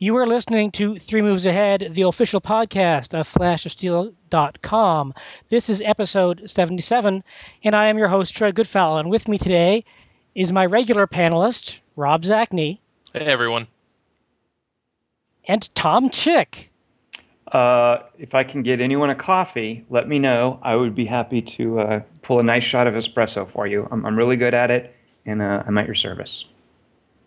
You are listening to Three Moves Ahead, the official podcast of flashofsteel.com. This is episode 77, and I am your host, Troy Goodfellow. And with me today is my regular panelist, Rob Zacny. Hey, everyone. And Tom Chick. Uh, if I can get anyone a coffee, let me know. I would be happy to uh, pull a nice shot of espresso for you. I'm, I'm really good at it, and uh, I'm at your service.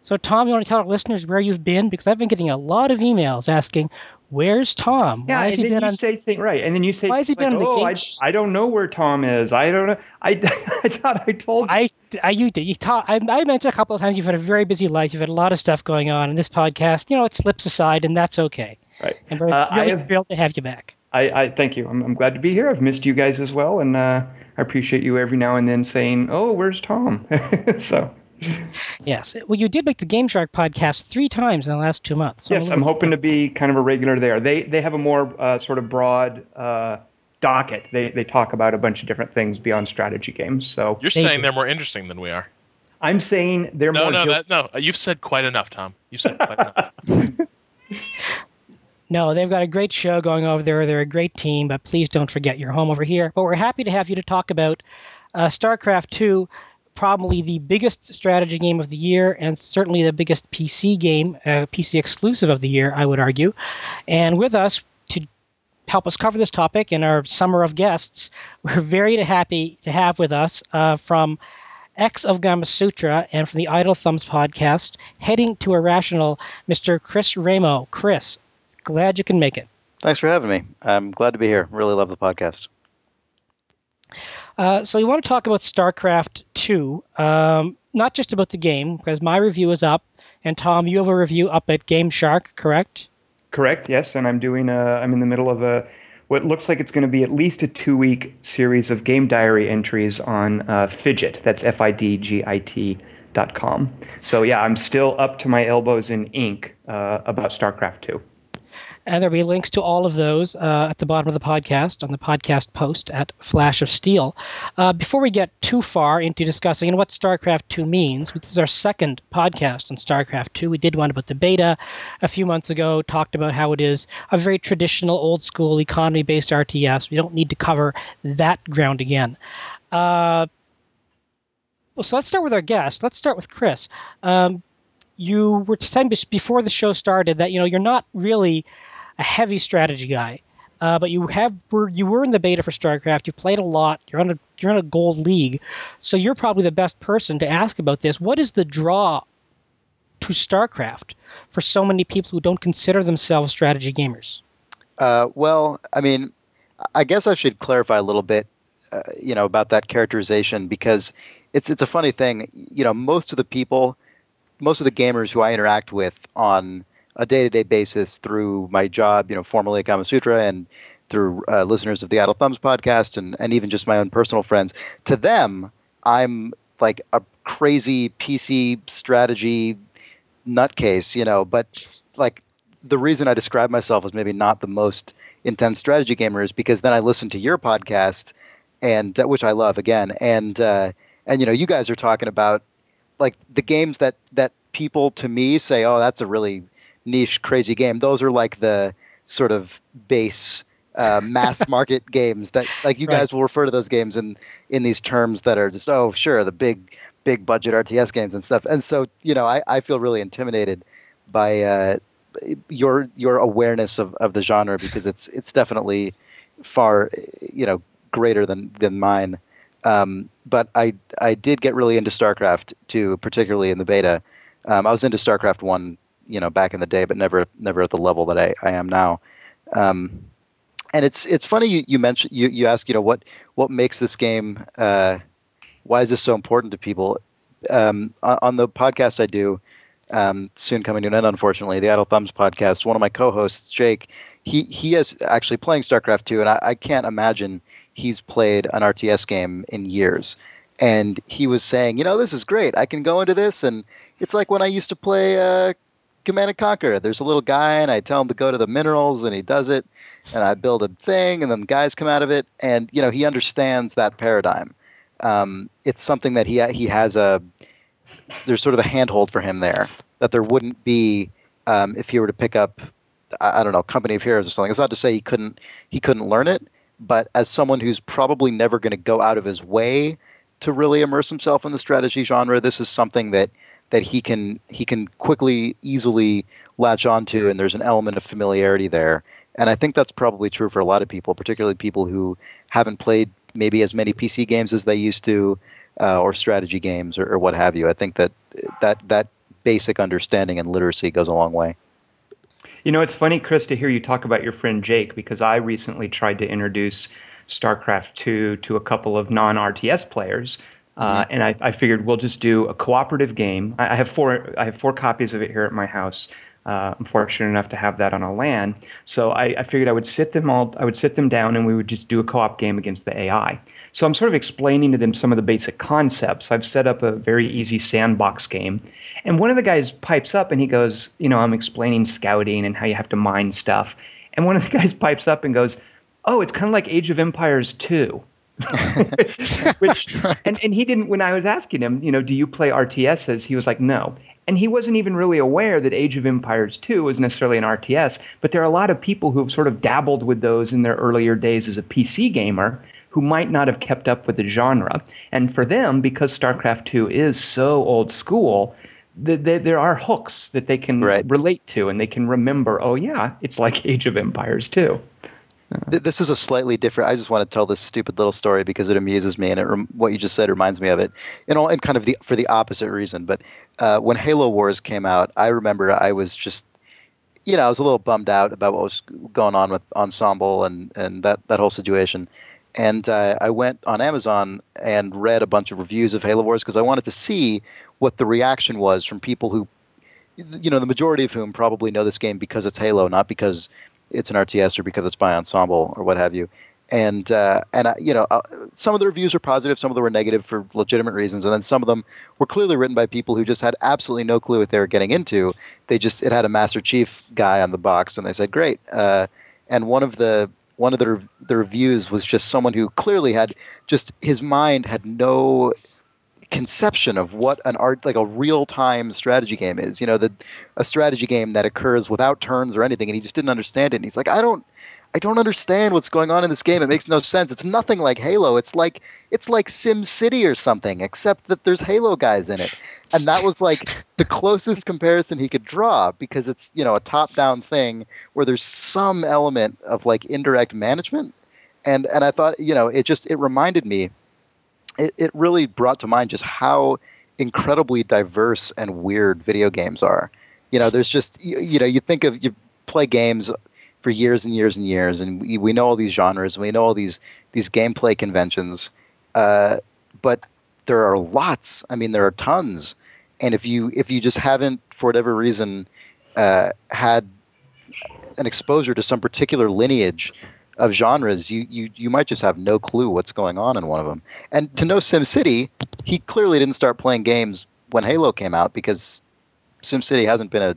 So, Tom, you want to tell our listeners where you've been? Because I've been getting a lot of emails asking, "Where's Tom? Yeah, Why has and he then been you on?" say thing right, and then you say, Why has he like, been on the "Oh, game I, I don't know where Tom is. I don't know. I, I thought I told you." I, I, you did. You ta- I, I mentioned a couple of times you've had a very busy life. You've had a lot of stuff going on, and this podcast, you know, it slips aside, and that's okay. Right. And we're Uh, I really have- thrilled to have you back. I, I thank you. I'm, I'm glad to be here. I've missed you guys as well, and uh, I appreciate you every now and then saying, "Oh, where's Tom?" so Yes. Well, you did make the GameShark podcast three times in the last two months. so yes, I'm hoping to be kind of a regular there. They they have a more uh, sort of broad uh, docket. They they talk about a bunch of different things beyond strategy games. So You're saying you. they're more interesting than we are. I'm saying they're No, more. no, guil- that, no. You've said quite enough, Tom. You've said quite enough. No, they've got a great show going over there. They're a great team, but please don't forget you're home over here. But we're happy to have you to talk about uh, StarCraft 2, probably the biggest strategy game of the year, and certainly the biggest PC game, uh, PC exclusive of the year, I would argue. And with us to help us cover this topic in our summer of guests, we're very happy to have with us uh, from X of Gamasutra and from the Idle Thumbs podcast, heading to Irrational, Mr. Chris Remo. Chris, glad you can make it. Thanks for having me. I'm glad to be here. Really love the podcast. Uh, so we want to talk about StarCraft 2, um, not just about the game, because my review is up, and Tom, you have a review up at GameShark, correct? Correct. Yes, and I'm doing a. I'm in the middle of a. What looks like it's going to be at least a two-week series of game diary entries on uh, Fidgit. That's F-I-D-G-I-T dot com. So yeah, I'm still up to my elbows in ink uh, about StarCraft two. And there'll be links to all of those uh, at the bottom of the podcast on the podcast post at Flash of Steel. Uh, before we get too far into discussing what StarCraft 2 means, this is our second podcast on StarCraft 2. We did one about the beta a few months ago, talked about how it is a very traditional, old school, economy based RTS. We don't need to cover that ground again. Uh, well, so let's start with our guest. Let's start with Chris. Um, you were saying bes- before the show started that you know you're not really a heavy strategy guy, uh, but you have were you were in the beta for StarCraft. You played a lot. You're on a you're in a gold league, so you're probably the best person to ask about this. What is the draw to StarCraft for so many people who don't consider themselves strategy gamers? Uh, well, I mean, I guess I should clarify a little bit, uh, you know, about that characterization because it's it's a funny thing. You know, most of the people, most of the gamers who I interact with on a day-to-day basis through my job, you know, formerly at Gamasutra and through uh, listeners of the Idle Thumbs podcast and, and even just my own personal friends, to them, I'm like a crazy PC strategy nutcase, you know, but like the reason I describe myself as maybe not the most intense strategy gamer is because then I listen to your podcast, and uh, which I love again, and uh, and you know you guys are talking about like the games that that people to me say, oh, that's a really niche, crazy game. Those are like the sort of base. Uh, mass market games that like you Right. guys will refer to those games in in these terms that are just oh sure the big big budget RTS games and stuff and so you know I, I feel really intimidated by uh, your your awareness of, of the genre because it's it's definitely far you know greater than than mine. Um, but I I did get really into StarCraft too, particularly in the beta. Um, I was into StarCraft one, you know, back in the day, but never never at the level that I, I am now. Um, and it's it's funny you, you mentioned you, you ask you know what what makes this game uh, why is this so important to people um, on, the podcast I do um, soon coming to an end, unfortunately, the Idle Thumbs podcast. One of my co-hosts, Jake, he he is actually playing StarCraft two, and I, I can't imagine he's played an RTS game in years. And he was saying, you know, this is great. I can go into this, and it's like when I used to play uh, Command and Conquer. There's a little guy, and I tell him to go to the minerals, and he does it, and I build a thing, and then guys come out of it, and you know, he understands that paradigm. Um, it's something that he he has a there's sort of a handhold for him there that there wouldn't be um, if he were to pick up, I, I don't know, Company of Heroes or something. It's not to say he couldn't he couldn't learn it, but as someone who's probably never going to go out of his way to really immerse himself in the strategy genre, this is something that that he can he can quickly, easily latch onto, and there's an element of familiarity there. And I think that's probably true for a lot of people, particularly people who haven't played maybe as many PC games as they used to, uh, or strategy games, or, or what have you. I think that that that basic understanding and literacy goes a long way. You know, it's funny, Chris, to hear you talk about your friend Jake because I recently tried to introduce StarCraft 2 to a couple of non RTS players. Uh, mm-hmm. and I, I, figured we'll just do a cooperative game. I, I, have four. I have four copies of it here at my house. Uh, I'm fortunate enough to have that on a LAN. So I, I, figured I would sit them all. I would sit them down, and we would just do a co-op game against the AI. So I'm sort of explaining to them some of the basic concepts. I've set up a very easy sandbox game, and one of the guys pipes up and he goes, "You know, I'm explaining scouting and how you have to mine stuff." And one of the guys pipes up and goes, "Oh, it's kind of like Age of Empires 2." which and, and he didn't when I was asking him, you know, do you play RTSs? He was like, no. And he wasn't even really aware that Age of Empires 2 was necessarily an RTS, but there are a lot of people who've sort of dabbled with those in their earlier days as a PC gamer who might not have kept up with the genre. And for them, because StarCraft 2 is so old school, the, the, there are hooks that they can right. relate to and they can remember, oh, yeah, it's like Age of Empires 2. This is a slightly different. I just want to tell this stupid little story because it amuses me, and it what you just said reminds me of it. You know, and kind of the for the opposite reason. But uh, when Halo Wars came out, I remember I was just, you know, I was a little bummed out about what was going on with Ensemble and and that that whole situation. And uh, I went on Amazon and read a bunch of reviews of Halo Wars because I wanted to see what the reaction was from people who, you know, the majority of whom probably know this game because it's Halo, not because it's an RTS or because it's by Ensemble or what have you. And uh, and uh, you know, uh, some of the reviews were positive, some of them were negative for legitimate reasons, and then some of them were clearly written by people who just had absolutely no clue what they were getting into. They just it had a Master Chief guy on the box, and they said, "Great." Uh, and one of the one of the the reviews was just someone who clearly had just his mind had no conception of what an art like a real time strategy game is. You know, the a strategy game that occurs without turns or anything, and he just didn't understand it. And he's like, I don't. I don't understand what's going on in this game. It makes no sense. It's nothing like Halo. It's like it's like SimCity or something, except that there's Halo guys in it. And that was like the closest comparison he could draw because it's, you know, a top-down thing where there's some element of like indirect management. And and I thought, you know, it just it reminded me it, it really brought to mind just how incredibly diverse and weird video games are. You know, there's just you, you know, you think of you play games for years and years and years, and we, we know all these genres, and we know all these these gameplay conventions, uh, but there are lots. I mean, there are tons, and if you if you just haven't, for whatever reason, uh, had an exposure to some particular lineage of genres, you, you you might just have no clue what's going on in one of them. And to know SimCity, he clearly didn't start playing games when Halo came out because SimCity hasn't been a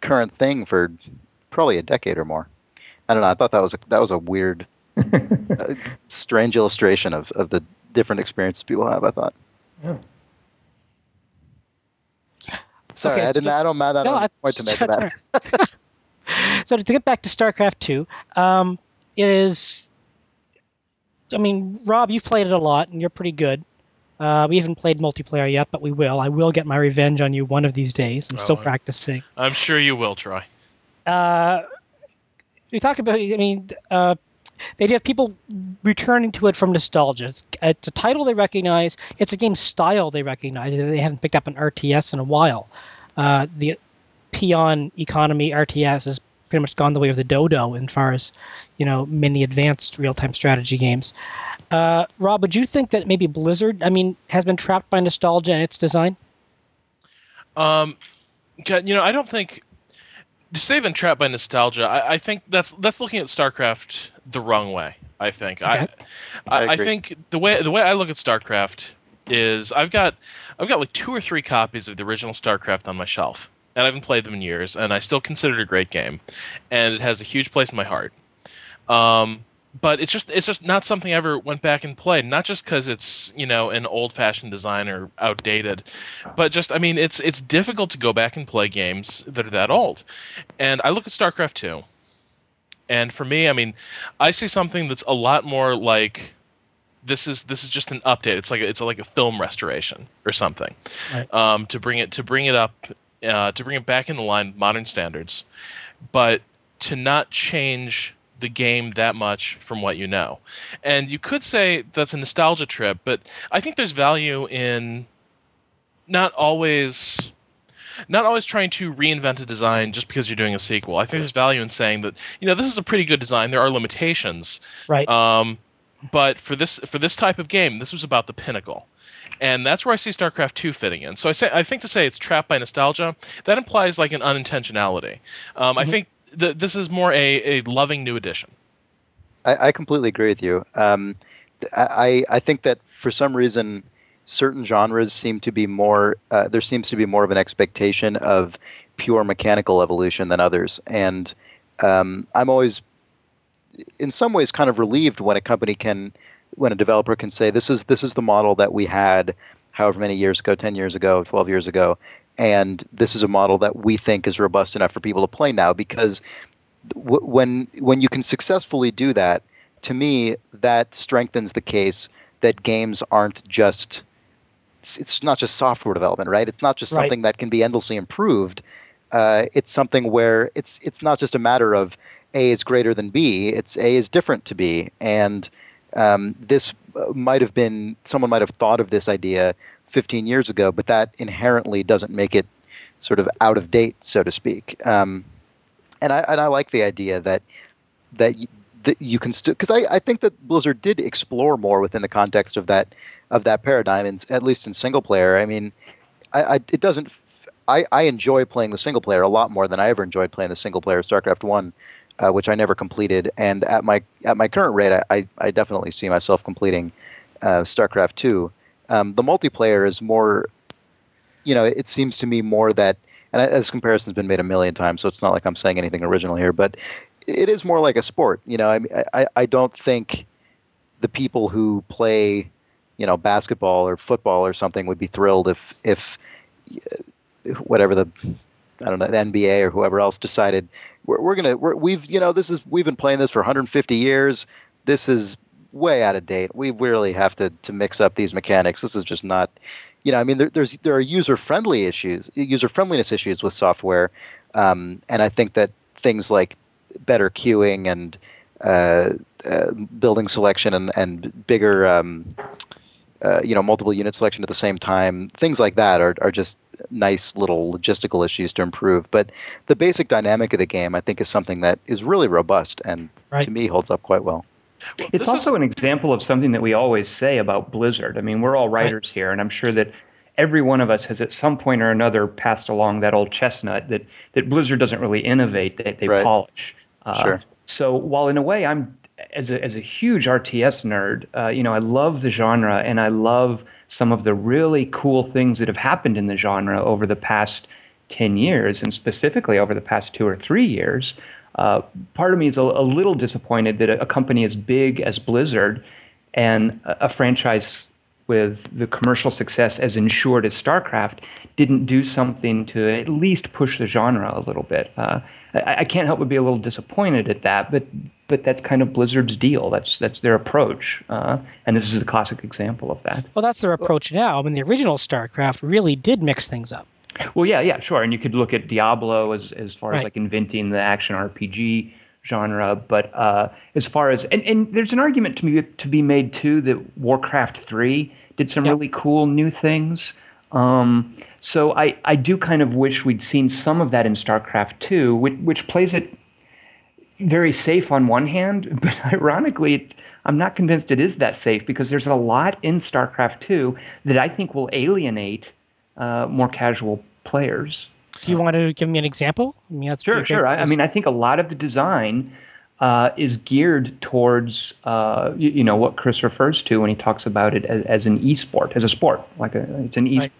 current thing for probably a decade or more. I don't know. I thought that was a, that was a weird, uh, strange illustration of, of the different experiences people have. I thought. Yeah. Sorry, okay, I didn't. I don't. I don't no, point to make that. so to get back to StarCraft two, um, is I mean, Rob, you've played it a lot, and you're pretty good. Uh, we haven't played multiplayer yet, but we will. I will get my revenge on you one of these days. I'm well, still practicing. I'm sure you will try. Uh, we talked about. I mean, uh, the idea of people returning to it from nostalgia. It's, it's, a title they recognize. It's a game style they recognize. They haven't picked up an RTS in a while. Uh, the peon economy RTS has pretty much gone the way of the dodo as far as you know many advanced real-time strategy games. Uh, Rob, would you think that maybe Blizzard, I mean, has been trapped by nostalgia in its design? Um, you know, I don't think to say been trapped by nostalgia. I, I, think that's that's looking at StarCraft the wrong way. I think okay. I, I, I, think the way the way I look at StarCraft is I've got I've got like two or three copies of the original StarCraft on my shelf, and I haven't played them in years, and I still consider it a great game, and it has a huge place in my heart. Um, but it's just it's just not something I ever went back and played. Not just because it's you know an old fashioned design or outdated, but just I mean it's it's difficult to go back and play games that are that old. And I look at StarCraft two, and for me, I mean, I see something that's a lot more like this is this is just an update. It's like a, it's like a film restoration or something right. um, to bring it to bring it up uh, to bring it back into line modern standards, but to not change the game that much from what you know. And you could say that's a nostalgia trip, but I think there's value in not always not always trying to reinvent a design just because you're doing a sequel. I think there's value in saying that you know this is a pretty good design. There are limitations, right? Um, but for this for this type of game, this was about the pinnacle, and that's where I see StarCraft two fitting in. So I say I think to say it's trapped by nostalgia that implies like an unintentionality. Um, mm-hmm. I think that this is more a, a loving new edition. I, I completely agree with you. Um, I I think that for some reason certain genres seem to be more uh, there seems to be more of an expectation of pure mechanical evolution than others, and um, I'm always in some ways kind of relieved when a company can when a developer can say this is this is the model that we had however many years ago 10 years ago 12 years ago and this is a model that we think is robust enough for people to play now because w- when when you can successfully do that to me that strengthens the case that games aren't just it's not just software development right it's not just something right. that can be endlessly improved uh, it's something where it's it's not just a matter of a is greater than B. It's A is different to B. And um, this uh, might have been, someone might have thought of this idea 15 years ago, but that inherently doesn't make it sort of out of date, so to speak. Um, and I and I like the idea that that you, that you can still because I, I think that Blizzard did explore more within the context of that of that paradigm, and at least in single player. I mean, I, I it doesn't. I, I enjoy playing the single player a lot more than I ever enjoyed playing the single player StarCraft One uh, which I never completed. And at my at my current rate, I, I, definitely see myself completing uh, StarCraft two. Um, the multiplayer is more, you know, it seems to me more that, and this comparison's been made a million times, so it's not like I'm saying anything original here, but it is more like a sport. You know, I I, I don't think the people who play, you know, basketball or football or something would be thrilled if if whatever the I don't know the NBA or whoever else decided we're, we're gonna we're, we've you know this is we've been playing this for 150 years. This is way out of date. We really have to to mix up these mechanics. This is just not, you know. I mean, there, there's there are user friendly issues, user friendliness issues with software, um, and I think that things like better queuing and uh, uh, building selection and and bigger, um, uh, you know, multiple unit selection at the same time, things like that are are just nice little logistical issues to improve. But the basic dynamic of the game, I think, is something that is really robust and right. to me holds up quite well. well it's also is... an example of something that we always say about Blizzard. I mean, we're all writers right. here, and I'm sure that every one of us has at some point or another passed along that old chestnut that, that Blizzard doesn't really innovate, they, they right. polish. Uh, sure. So while in a way I'm as a as a huge RTS nerd, uh, you know, I love the genre and I love some of the really cool things that have happened in the genre over the past 10 years, and specifically over the past two or three years. Uh, part of me is a, a little disappointed that a, a, company as big as Blizzard and a, a franchise with the commercial success as ensured as StarCraft didn't do something to at least push the genre a little bit. Uh, I, I, can't help but be a little disappointed at that, but but that's kind of Blizzard's deal. That's that's their approach, uh, and this is a classic example of that. Well, that's their approach now. I mean, the original StarCraft really did mix things up. Well, yeah, yeah, sure. And you could look at Diablo as as far right. as like inventing the action RPG genre, but uh, as far as and, and there's an argument to be to be made too that Warcraft three did some really cool new things. Um, so I, I do kind of wish we'd seen some of that in StarCraft 2, which, which plays it very safe on one hand, but ironically, I'm not convinced it is that safe because there's a lot in StarCraft 2 that I think will alienate uh, more casual players. Do you want to give me an example? Mean, sure, sure. I, mean, I think a lot of the design uh, is geared towards uh, you, you, know what Chris refers to when he talks about it as, as an e-sport, as a sport, like it's an e-sport.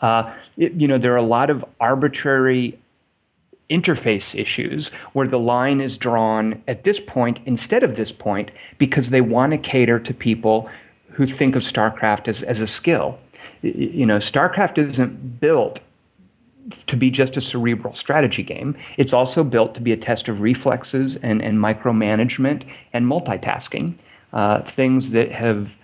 Uh, you know, there are a lot of arbitrary interface issues where the line is drawn at this point instead of this point because they want to cater to people who think of StarCraft as, as a skill. You know, StarCraft isn't built to be just a cerebral strategy game. It's also built to be a test of reflexes and, and micromanagement and multitasking, uh, things that have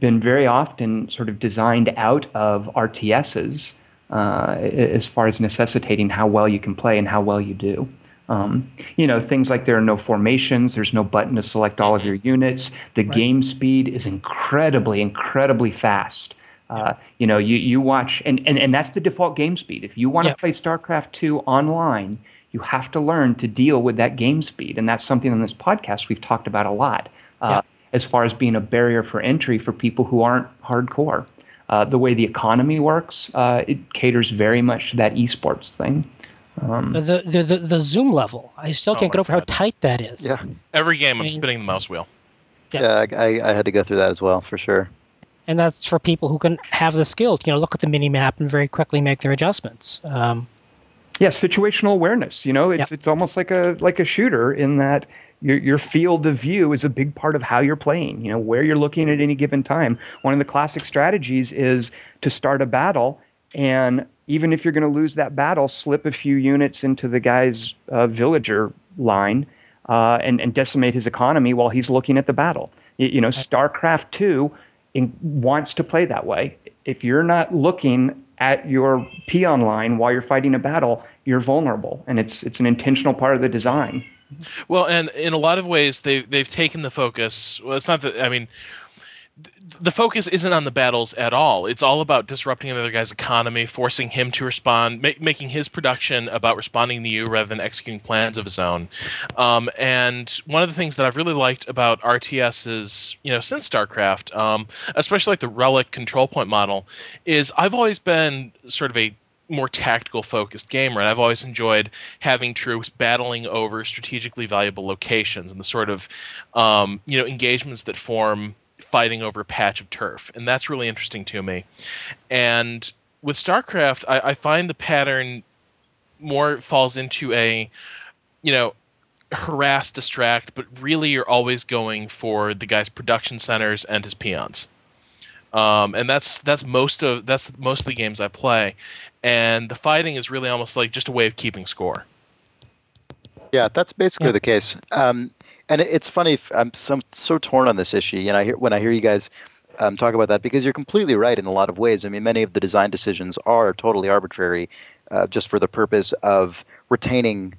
been very often sort of designed out of RTSs uh, as far as necessitating how well you can play and how well you do. Um, you know, things like there are no formations, there's no button to select all of your units. The right. game speed is incredibly, incredibly fast. Uh, you know, you, you watch, and, and, and that's the default game speed. If you want to yep. play StarCraft 2 online, you have to learn to deal with that game speed. And that's something on this podcast we've talked about a lot uh, yep. as far as being a barrier for entry for people who aren't hardcore. Uh, the way the economy works, uh, it caters very much to that esports thing. Um, the, the, the the zoom level, I still can't oh get over God. how tight that is. Yeah, every game I'm spinning the mouse wheel. Yeah, yeah I, I had to go through that as well for sure and that's for people who can have the skills, you know, look at the mini map and very quickly make their adjustments. Um, yeah, situational awareness. You know, it's it's almost like a like a shooter in that your your field of view is a big part of how you're playing. You know, where you're looking at any given time. One of the classic strategies is to start a battle and even if you're going to lose that battle, slip a few units into the guy's uh, villager line uh, and, and decimate his economy while he's looking at the battle. You, you know, StarCraft 2 in, wants to play that way. If you're not looking at your peon line while you're fighting a battle, you're vulnerable, and it's it's an intentional part of the design. Well, and in a lot of ways, they they've taken the focus. Well, it's not that I mean, the focus isn't on the battles at all. It's all about disrupting another guy's economy, forcing him to respond, ma- making his production about responding to you rather than executing plans of his own. Um, and one of the things that I've really liked about RTS is, you know, since StarCraft, um, especially like the Relic control point model, is I've always been sort of a more tactical focused gamer and i've always enjoyed having troops battling over strategically valuable locations and the sort of um, you know engagements that form fighting over a patch of turf, and that's really interesting to me. And with StarCraft, I, I find the pattern more falls into a, you know, harass, distract, but really you're always going for the guy's production centers and his peons. Um, and that's that's most of that's most of the games I play, and the fighting is really almost like just a way of keeping score. Yeah, that's basically yeah. the case. Um, and it's funny. I'm so, so torn on this issue. You know, I hear, when I hear you guys um, talk about that, because you're completely right in a lot of ways. I mean, many of the design decisions are totally arbitrary, uh, just for the purpose of retaining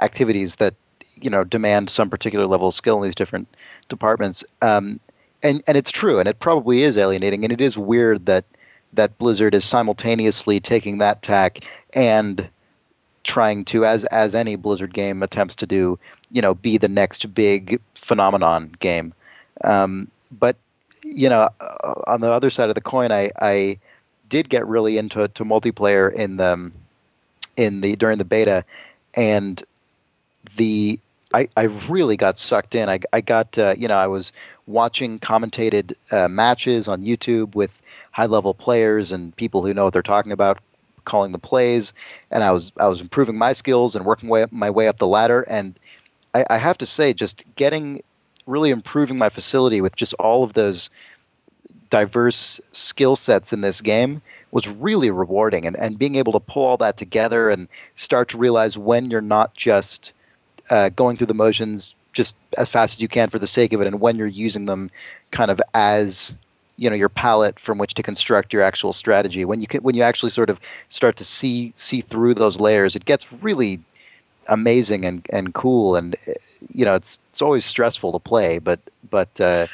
activities that you know demand some particular level of skill in these different departments. Um, and and it's true, and it probably is alienating, and it is weird that that Blizzard is simultaneously taking that tack and trying to, as as any Blizzard game attempts to do, you know, be the next big phenomenon game. Um, but you know, on the other side of the coin, I, I did get really into to multiplayer in the in the during the beta, and the I, I really got sucked in. I, I got uh, you know I was watching commentated uh, matches on YouTube with high level players and people who know what they're talking about calling the plays, and I was I was improving my skills and working way my way up the ladder. And I, I have to say, just getting really improving my facility with just all of those diverse skill sets in this game was really rewarding and, and being able to pull all that together and start to realize when you're not just uh, going through the motions just as fast as you can for the sake of it and when you're using them kind of as you know your palette from which to construct your actual strategy. When you can, when you actually sort of start to see see through those layers, it gets really amazing and, and cool. And you know, it's it's always stressful to play, but but uh,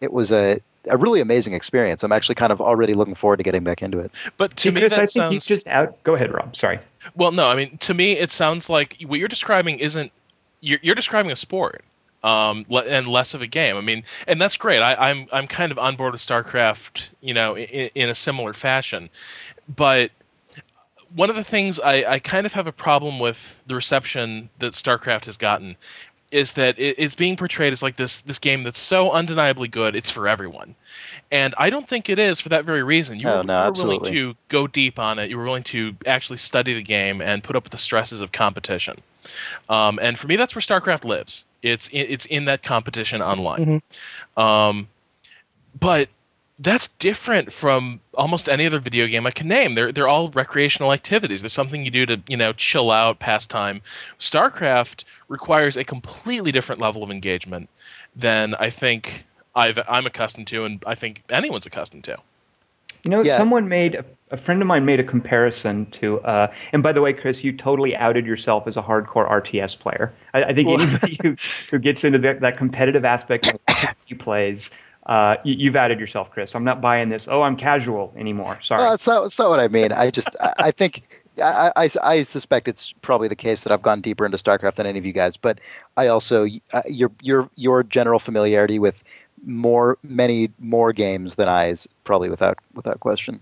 it was a a really amazing experience. I'm actually kind of already looking forward to getting back into it. But to because me, that I think sounds... he's just out. Go ahead, Rob. Sorry. Well, no, I mean, to me, it sounds like what you're describing isn't. You're, you're describing a sport um, and less of a game. I mean, and that's great. I, am I'm, I'm kind of on board with StarCraft, you know, in, in, a similar fashion. But one of the things I, I kind of have a problem with the reception that StarCraft has gotten is that it, it's being portrayed as like this this game that's so undeniably good, it's for everyone. And I don't think it is for that very reason. You, oh, were, no, you were willing to go deep on it. You were willing to actually study the game and put up with the stresses of competition. Um, and for me, that's where StarCraft lives. It's it's in that competition online. Mm-hmm. Um, but that's different from almost any other video game I can name. They're they're all recreational activities. There's something you do to you know chill out, pass time. StarCraft requires a completely different level of engagement than I think I've, I'm accustomed to, and I think anyone's accustomed to. You know, yeah. someone made a, a, friend of mine made a comparison to, uh, and by the way, Chris, you totally outed yourself as a hardcore RTS player. I, I think anybody who, who gets into that, that competitive aspect of he plays uh, you, have added yourself, Chris. I'm not buying this. Oh, I'm casual anymore. Sorry. Well, that's not, that's not what I mean. I just, I, I think, I, I, I, suspect it's probably the case that I've gone deeper into StarCraft than any of you guys. But I also, uh, your, your, your general familiarity with more, many more games than I is probably without, without question.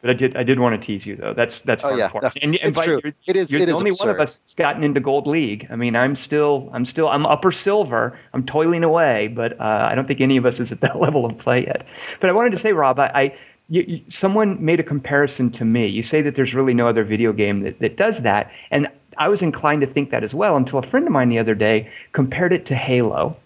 But I did I did want to tease you though. That's that's oh, yeah. No, and, and it's true. You're, it is. You're it the is only absurd. one of us that's gotten into Gold League. I mean, I'm still I'm still I'm upper silver. I'm toiling away, but uh, I don't think any of us is at that level of play yet. But I wanted to say, Rob, I, I you, you, someone made a comparison to me. You say that there's really no other video game that, that does that, and I was inclined to think that as well until a friend of mine the other day compared it to Halo.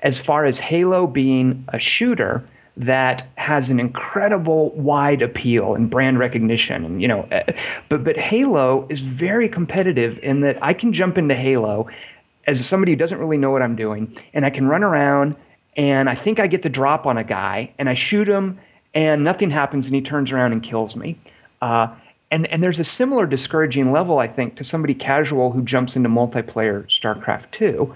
As far as Halo being a shooter that has an incredible wide appeal and brand recognition and you know eh, but but Halo is very competitive in that I can jump into Halo as somebody who doesn't really know what I'm doing and I can run around and I think I get the drop on a guy and I shoot him and nothing happens and he turns around and kills me. Uh, and and there's a similar discouraging level I think to somebody casual who jumps into multiplayer StarCraft 2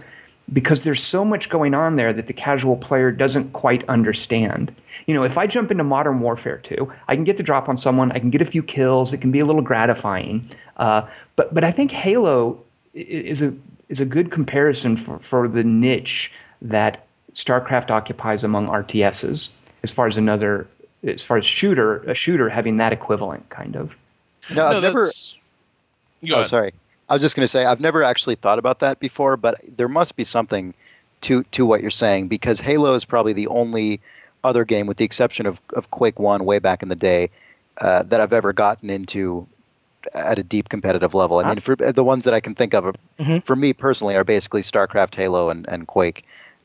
because there's so much going on there that the casual player doesn't quite understand. You know, if I jump into Modern Warfare 2, I can get the drop on someone, I can get a few kills, it can be a little gratifying. Uh, but but I think Halo is a is a good comparison for, for the niche that StarCraft occupies among RTSs as far as another as far as shooter a shooter having that equivalent kind of. No, I've no, never. oh, sorry. I was just going to say I've never actually thought about that before, but there must be something to to what you're saying because Halo is probably the only other game, with the exception of, of Quake One way back in the day, uh, that I've ever gotten into at a deep competitive level. I mean, for the ones that I can think of, mm-hmm. for me personally, are basically StarCraft, Halo, and and Quake.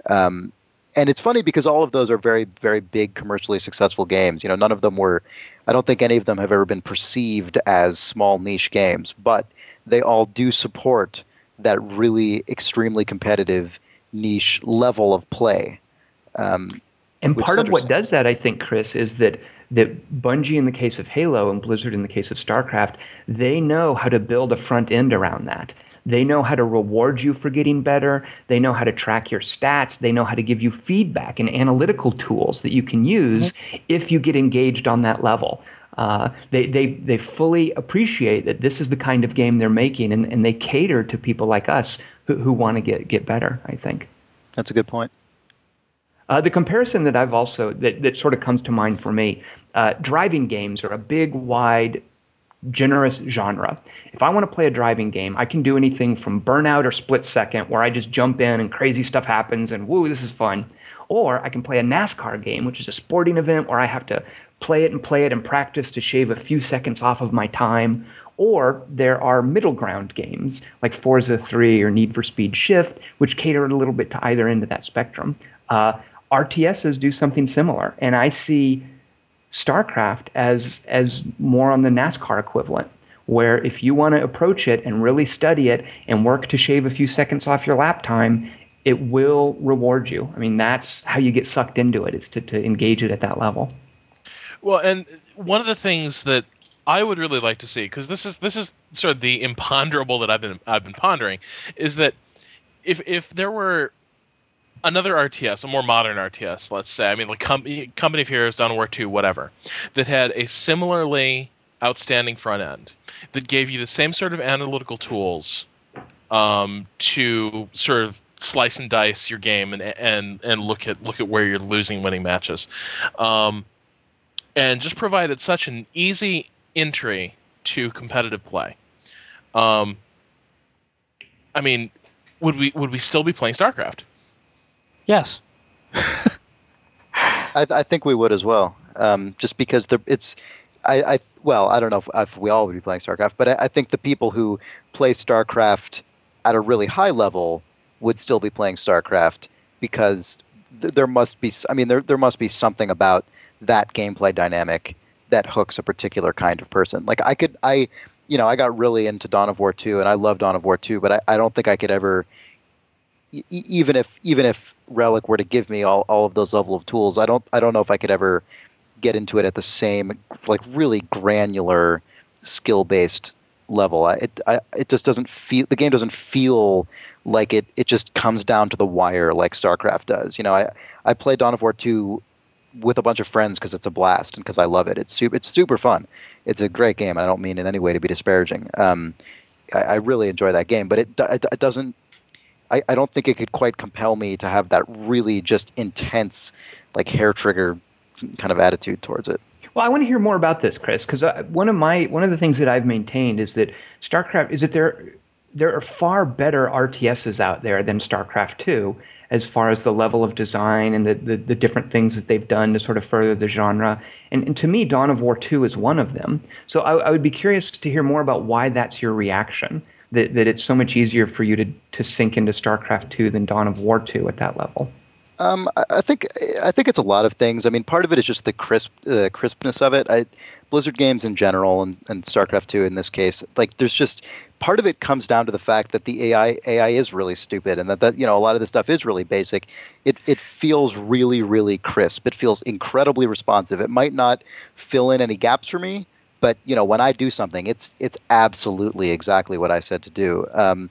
Um, and it's funny because all of those are very, very big commercially successful games. You know, none of them were. I don't think any of them have ever been perceived as small niche games, but they all do support that really extremely competitive niche level of play. Um, and part of what does that, I think, Chris, is that that Bungie in the case of Halo and Blizzard in the case of StarCraft, they know how to build a front end around that. They know how to reward you for getting better. They know how to track your stats. They know how to give you feedback and analytical tools that you can use mm-hmm. if you get engaged on that level. Uh, they, they, they fully appreciate that this is the kind of game they're making, and, and they cater to people like us who, who want to get, get better, I think. That's a good point. Uh, the comparison that I've also, that, that sort of comes to mind for me, uh, driving games are a big, wide, generous genre. If I want to play a driving game, I can do anything from Burnout or Split Second, where I just jump in and crazy stuff happens and woo, this is fun. Or I can play a NASCAR game, which is a sporting event where I have to play it and play it and practice to shave a few seconds off of my time. Or there are middle ground games like Forza 3 or Need for Speed Shift, which cater a little bit to either end of that spectrum. Uh, RTSs do something similar, and I see StarCraft as as more on the NASCAR equivalent, where if you want to approach it and really study it and work to shave a few seconds off your lap time, it will reward you. I mean, that's how you get sucked into it. it, is to, to engage it at that level. Well, and one of the things that I would really like to see, because this is this is sort of the imponderable that I've been I've been pondering, is that if if there were another RTS, a more modern RTS, let's say, I mean, like Com- Company of Heroes, Dawn of War 2, whatever, that had a similarly outstanding front end that gave you the same sort of analytical tools um, to sort of slice and dice your game and and and look at look at where you're losing winning matches. Um, and just provided such an easy entry to competitive play. Um, I mean, would we would we still be playing StarCraft? Yes. I, I, think we would as well, um, just because the, it's. I, I, well, I don't know if, if, we all would be playing StarCraft, but I, I, think the people who play StarCraft at a really high level would still be playing StarCraft because th- there must be. I mean, there there must be something about that gameplay dynamic that hooks a particular kind of person. Like I could, I, you know, I got really into Dawn of War two, and I love Dawn of War two, but I, I don't think I could ever even if even if Relic were to give me all, all of those level of tools, I don't I don't know if I could ever get into it at the same like really granular skill based level. I, it I, it just doesn't feel the game doesn't feel like it it just comes down to the wire like StarCraft does. You know, I I play Dawn of War two with a bunch of friends because it's a blast and because I love it. It's super it's super fun. It's a great game. I don't mean in any way to be disparaging. Um, I, I really enjoy that game, but it, it, it doesn't I, I don't think it could quite compel me to have that really just intense, like hair trigger kind of attitude towards it. Well, I want to hear more about this, Chris, because uh, one of my one of the things that I've maintained is that StarCraft is that there there are far better RTSs out there than StarCraft Two as far as the level of design and the, the, different things that they've done to sort of further the genre. And, and to me, Dawn of War 2 is one of them. So I, I, would be curious to hear more about why that's your reaction that, that it's so much easier for you to, to sink into StarCraft 2 than Dawn of War 2 at that level? Um, I think I think it's a lot of things. I mean, part of it is just the crisp uh, crispness of it. I, Blizzard games in general, and, and StarCraft two in this case, like there's just part of it comes down to the fact that the AI AI is really stupid, and that, that you know a lot of the stuff is really basic. It it feels really really crisp. It feels incredibly responsive. It might not fill in any gaps for me, but you know, when I do something, it's it's absolutely exactly what I said to do. Um,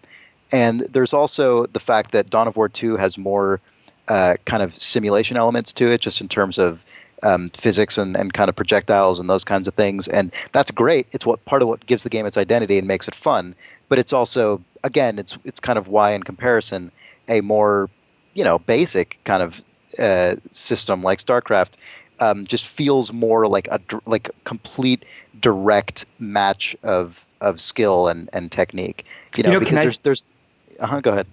and there's also the fact that Dawn of War 2 has more uh, kind of simulation elements to it, just in terms of um, physics and, and kind of projectiles and those kinds of things. And that's great. It's what part of what gives the game its identity and makes it fun. But it's also, again, it's it's kind of why, in comparison, a more you know basic kind of uh, system like StarCraft um, just feels more like a like complete direct match of of skill and, and technique. You know, you know because there's I, there's uh huh. Go ahead.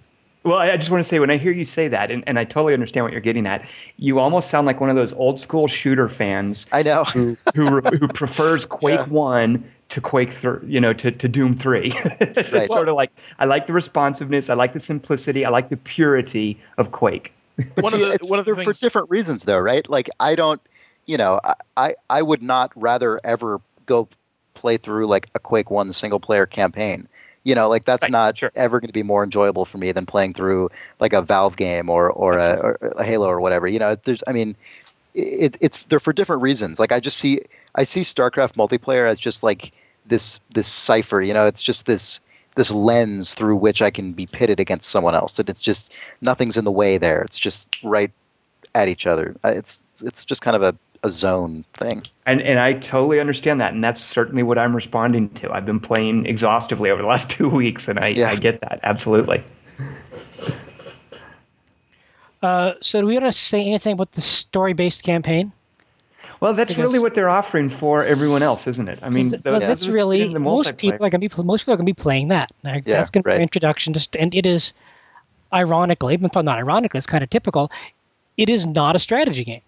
Well, I just want to say when I hear you say that, and, and I totally understand what you're getting at, you almost sound like one of those old school shooter fans. I know who who, who prefers Quake yeah. One to Quake, three, you know, to, to Doom Three. it's right. sort of like I like the responsiveness, I like the simplicity, I like the purity of Quake. one of the one of the things... for different reasons, though, right? Like I don't, you know, I I would not rather ever go play through like a Quake One single player campaign. You know, like that's right, not sure. ever going to be more enjoyable for me than playing through like a Valve game or or a, or a, Halo or whatever. You know, there's I mean, it, it's they're for different reasons. Like I just see I see StarCraft multiplayer as just like this this cipher. You know, it's just this this lens through which I can be pitted against someone else, and it's just nothing's in the way there. It's just right at each other. Uh, it's it's just kind of a a zone thing. And and I totally understand that, and that's certainly what I'm responding to. I've been playing exhaustively over the last two weeks, and I, yeah. I get that absolutely. Uh, so, do we want to say anything about the story-based campaign? Well, that's because, really what they're offering for everyone else, isn't it? I mean, well, that's really most people are going to be most people are going to be playing that. yeah, that's going to be introduction to, and it is ironically, but not ironically, it's kind of typical. It is not a strategy game.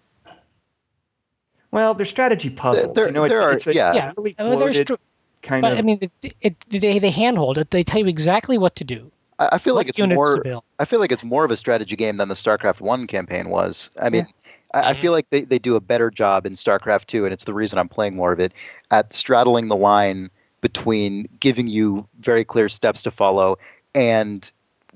Well, they're strategy puzzles. There, you know, it's, are, it's a yeah. yeah. really bloated stru- kind but, of. I mean, it, it, they they handhold it. They tell you exactly what to do. I, I feel like it's more. I feel like it's more of a strategy game than the StarCraft One campaign was. I mean. Yeah. I, I feel like they, they do a better job in StarCraft 2, and it's the reason I'm playing more of it, at straddling the line between giving you very clear steps to follow and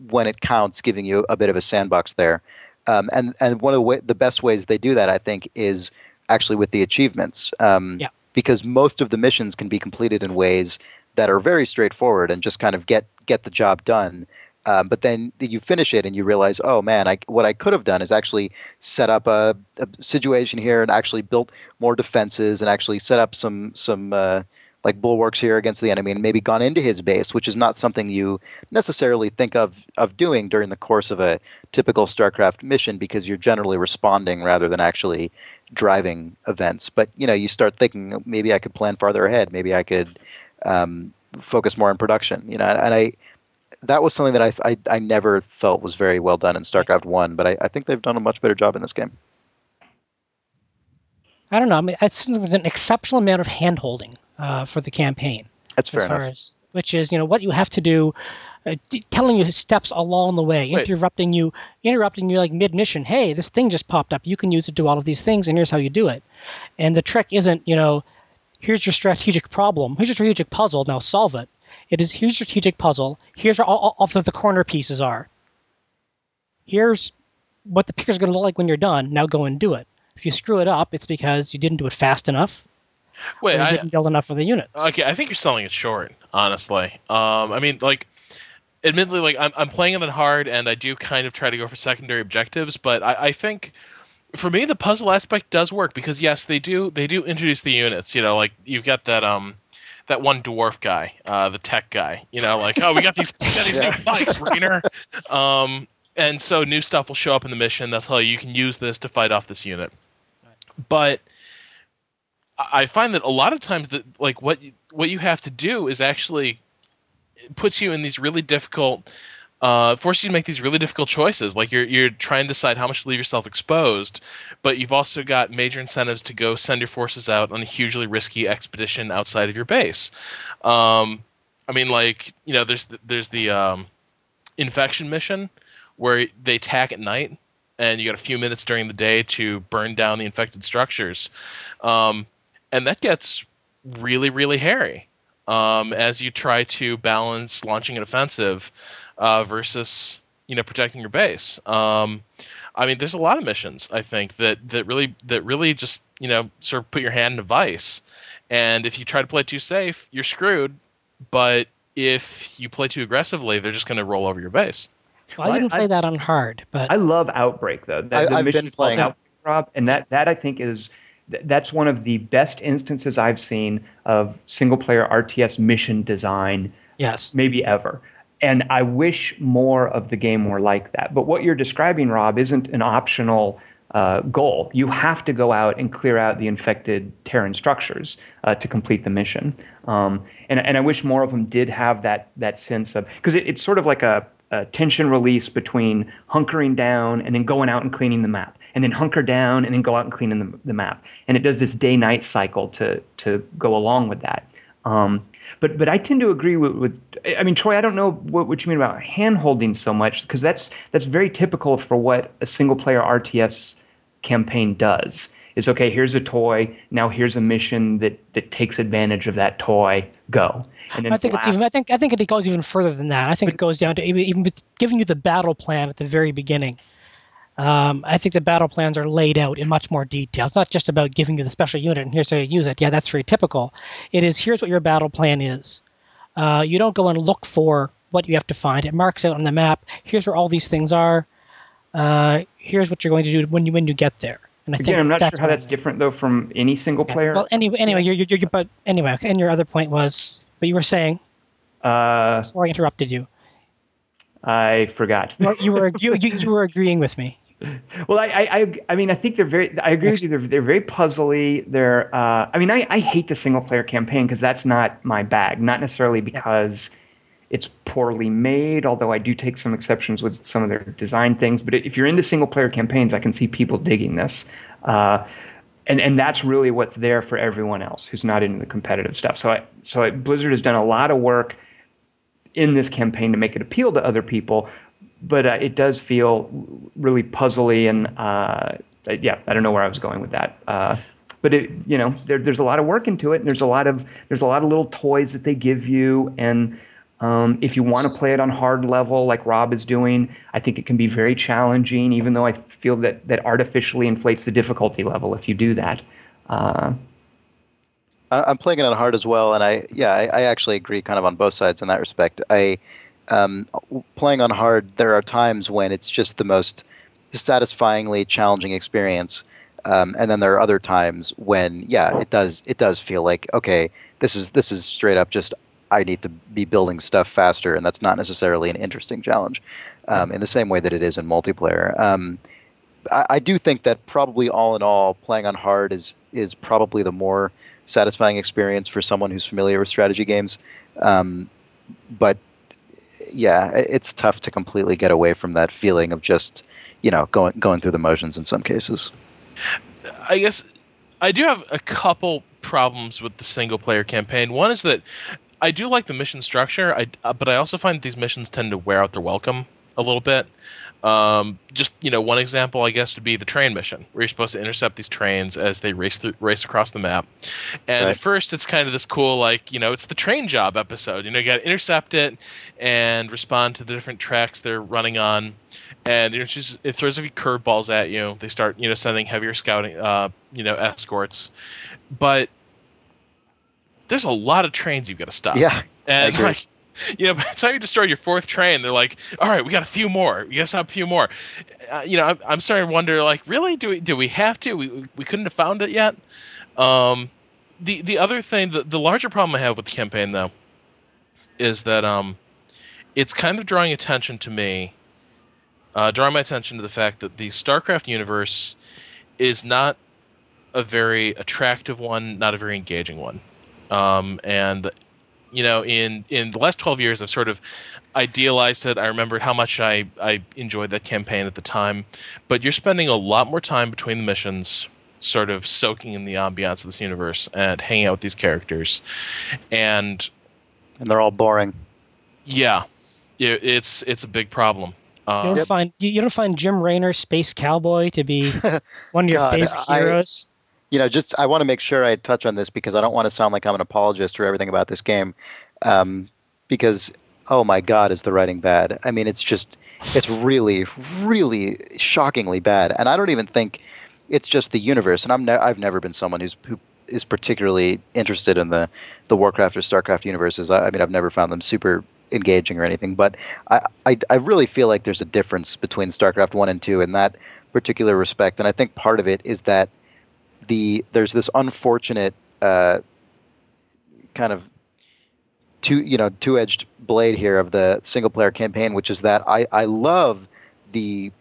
when it counts, giving you a bit of a sandbox there. Um, and and one of the, way, the best ways they do that, I think, is actually with the achievements. Um, yeah. Because most of the missions can be completed in ways that are very straightforward and just kind of get get the job done. Um, but then you finish it and you realize, oh man, I, what I could have done is actually set up a, a, situation here and actually built more defenses and actually set up some some uh, like bulwarks here against the enemy and maybe gone into his base, which is not something you necessarily think of of doing during the course of a typical StarCraft mission because you're generally responding rather than actually driving events. But you know, you start thinking maybe I could plan farther ahead. Maybe I could um, focus more on production. You know, and I that was something that I, I, I never felt was very well done in StarCraft One, but I, I think they've done a much better job in this game. I don't know. I mean, it's there's an exceptional amount of handholding uh, for the campaign. That's fair enough. As, which is, you know, what you have to do, uh, telling you steps along the way, interrupting you, interrupting you like mid mission. Hey, this thing just popped up. You can use it to do all of these things, and here's how you do it. And the trick isn't, you know, here's your strategic problem, here's your strategic puzzle. Now solve it. It is here's your strategic puzzle. Here's where all, all of the corner pieces are. Here's what the picture's going to look like when you're done. Now go and do it. If you screw it up, it's because you didn't do it fast enough. Wait, I didn't build enough for the units. Okay, I think you're selling it short. Honestly, um, I mean, like, admittedly, like I'm, I'm playing it on hard, and I do kind of try to go for secondary objectives, but I, I think for me the puzzle aspect does work because yes, they do they do introduce the units. You know, like you've got that um that one dwarf guy, uh, the tech guy. You know, like oh, we got these we got these yeah. new bikes, Raynor. Um, and so new stuff will show up in the mission. That's how you can use this to fight off this unit. But I find that a lot of times that like what you, what you have to do is actually puts you in these really difficult uh, forces you to make these really difficult choices. Like you're you're trying to decide how much to leave yourself exposed, but you've also got major incentives to go send your forces out on a hugely risky expedition outside of your base. Um, I mean, like you know, there's the, there's the um, infection mission where they attack at night, and you got a few minutes during the day to burn down the infected structures, um, and that gets really really hairy um, as you try to balance launching an offensive uh, versus you know protecting your base. Um, I mean, there's a lot of missions I think that that really that really just you know sort of put your hand in a vice, and if you try to play too safe, you're screwed. But if you play too aggressively, they're just going to roll over your base. Well, I didn't play I, that on hard, but I love Outbreak though. That, I, have been playing Outbreak, Rob, and that that I think is that's one of the best instances I've seen of single player RTS mission design. Yes, maybe ever. And I wish more of the game were like that. But what you're describing, Rob, isn't an optional uh, goal. You have to go out and clear out the infected Terran structures uh, to complete the mission. Um, and, and I wish more of them did have that that sense of because it, it's sort of like a, a, tension release between hunkering down and then going out and cleaning the map, and then hunker down and then go out and cleaning the, the map. And it does this day night cycle to to go along with that. Um, but but I tend to agree with, with I mean Troy. I don't know what, what you mean about hand holding so much because that's that's very typical for what a single player RTS campaign does. Is okay. Here's a toy. Now here's a mission that that takes advantage of that toy. Go. And then I think blast. it's even. I think I think it goes even further than that. I think but, it goes down to even, even giving you the battle plan at the very beginning. Um, I think the battle plans are laid out in much more detail. It's not just about giving you the special unit and here's how you use it. Yeah, that's very typical. It is here's what your battle plan is. Uh, you don't go and look for what you have to find. It marks out on the map. Here's where all these things are. Uh, here's what you're going to do when you when you get there. And I Again, I'm not sure how that's different though from any single player. Well, anyway, anyway, yes. you're, you're, you're, but anyway, and your other point was, but you were saying. Uh, before I interrupted you. I forgot. You were you, you, you were agreeing with me. Well, I, I, I mean, I think they're very. I agree with you. They're, they're very puzzly. They're. Uh, I mean, I, I hate the single player campaign because that's not my bag. Not necessarily because it's poorly made, although I do take some exceptions with some of their design things. But if you're into single player campaigns, I can see people digging this. Uh, and and that's really what's there for everyone else who's not into the competitive stuff. So I, so I, Blizzard has done a lot of work in this campaign to make it appeal to other people but uh, it does feel really puzzly and uh, yeah, I don't know where I was going with that. Uh, but it, you know, there, there's a lot of work into it, and there's a lot of there's a lot of little toys that they give you, and um, if you want to play it on hard level like Rob is doing, I think it can be very challenging. Even though I feel that that artificially inflates the difficulty level if you do that. Uh, I'm playing it on hard as well, and I yeah, I, I actually agree kind of on both sides in that respect. I um, playing on hard, there are times when it's just the most satisfyingly challenging experience. Um, and then there are other times when, yeah, it does it does feel like okay, this is this is straight up just I need to be building stuff faster, and that's not necessarily an interesting challenge. Um, in the same way that it is in multiplayer. Um, I, I, do think that probably all in all, playing on hard is is probably the more satisfying experience for someone who's familiar with strategy games. Um, but yeah, it's tough to completely get away from that feeling of just you know going going through the motions in some cases. I guess I do have a couple problems with the single player campaign. One is that I do like the mission structure, I, uh, but I also find these missions tend to wear out their welcome a little bit. Um, just you know, one example I guess would be the train mission, where you're supposed to intercept these trains as they race through, race across the map. And right. at first, it's kind of this cool, like you know, it's the train job episode. You know, you got to intercept it and respond to the different tracks they're running on, and it, just, it throws a few curveballs at you. They start you know sending heavier scouting, uh, you know, escorts, but there's a lot of trains you've got to stop. Yeah, and like you know, by the time you destroy your fourth train, they're like, "All right, we got a few more. We got a few more." Uh, you know, I'm, I'm, starting to wonder, like, really, do we do we have to? We we couldn't have found it yet. Um, the the other thing, the the larger problem I have with the campaign though, is that um, it's kind of drawing attention to me, uh, drawing my attention to the fact that the StarCraft universe is not a very attractive one, not a very engaging one. Um, and you know, in in the last twelve years, I've sort of idealized it. I remembered how much I I enjoyed that campaign at the time, but you're spending a lot more time between the missions, sort of soaking in the ambiance of this universe and hanging out with these characters, and and they're all boring. Yeah, it, it's it's a big problem. Um, you don't yep. find you don't find Jim Raynor, Space Cowboy, to be one of your God, favorite heroes. You know, just I want to make sure I touch on this because I don't want to sound like I'm an apologist for everything about this game, um, because oh my god, is the writing bad? I mean, it's just it's really, really shockingly bad, and I don't even think it's just the universe. And I'm ne- I've never been someone who's who is particularly interested in the the Warcraft or Starcraft universes. I, I mean, I've never found them super engaging or anything, but I, I I really feel like there's a difference between StarCraft one and two in that particular respect, and I think part of it is that the there's this unfortunate uh, kind of two you know two edged blade here of the single player campaign, which is that I I love the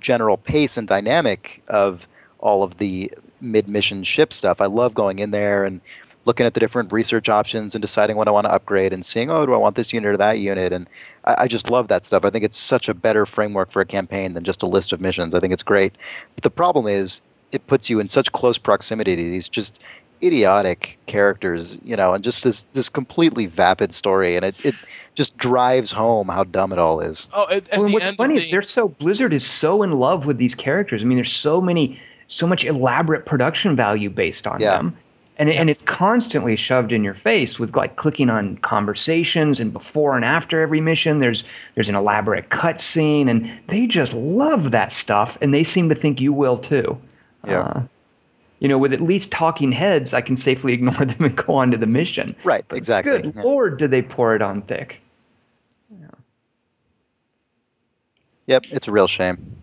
general pace and dynamic of all of the mid mission ship stuff. I love going in there and looking at the different research options and deciding what I want to upgrade and seeing, oh, do I want this unit or that unit? And I, I, just love that stuff. I think it's such a better framework for a campaign than just a list of missions. I think it's great. But the problem is, it puts you in such close proximity to these just idiotic characters, you know, and just this this completely vapid story, and it, it just drives home how dumb it all is. Oh, at, at well, what's funny the... is they're so Blizzard is so in love with these characters. I mean, there's so many, so much elaborate production value based on yeah. them. And, and it's constantly shoved in your face with like clicking on conversations and before and after every mission there's there's an elaborate cutscene and they just love that stuff and they seem to think you will too yeah. Uh, you know, with at least talking heads, I can safely ignore them and go on to the mission. Right, but exactly. Good yeah. lord, do they pour it on thick? Yeah. Yep, it's a real shame.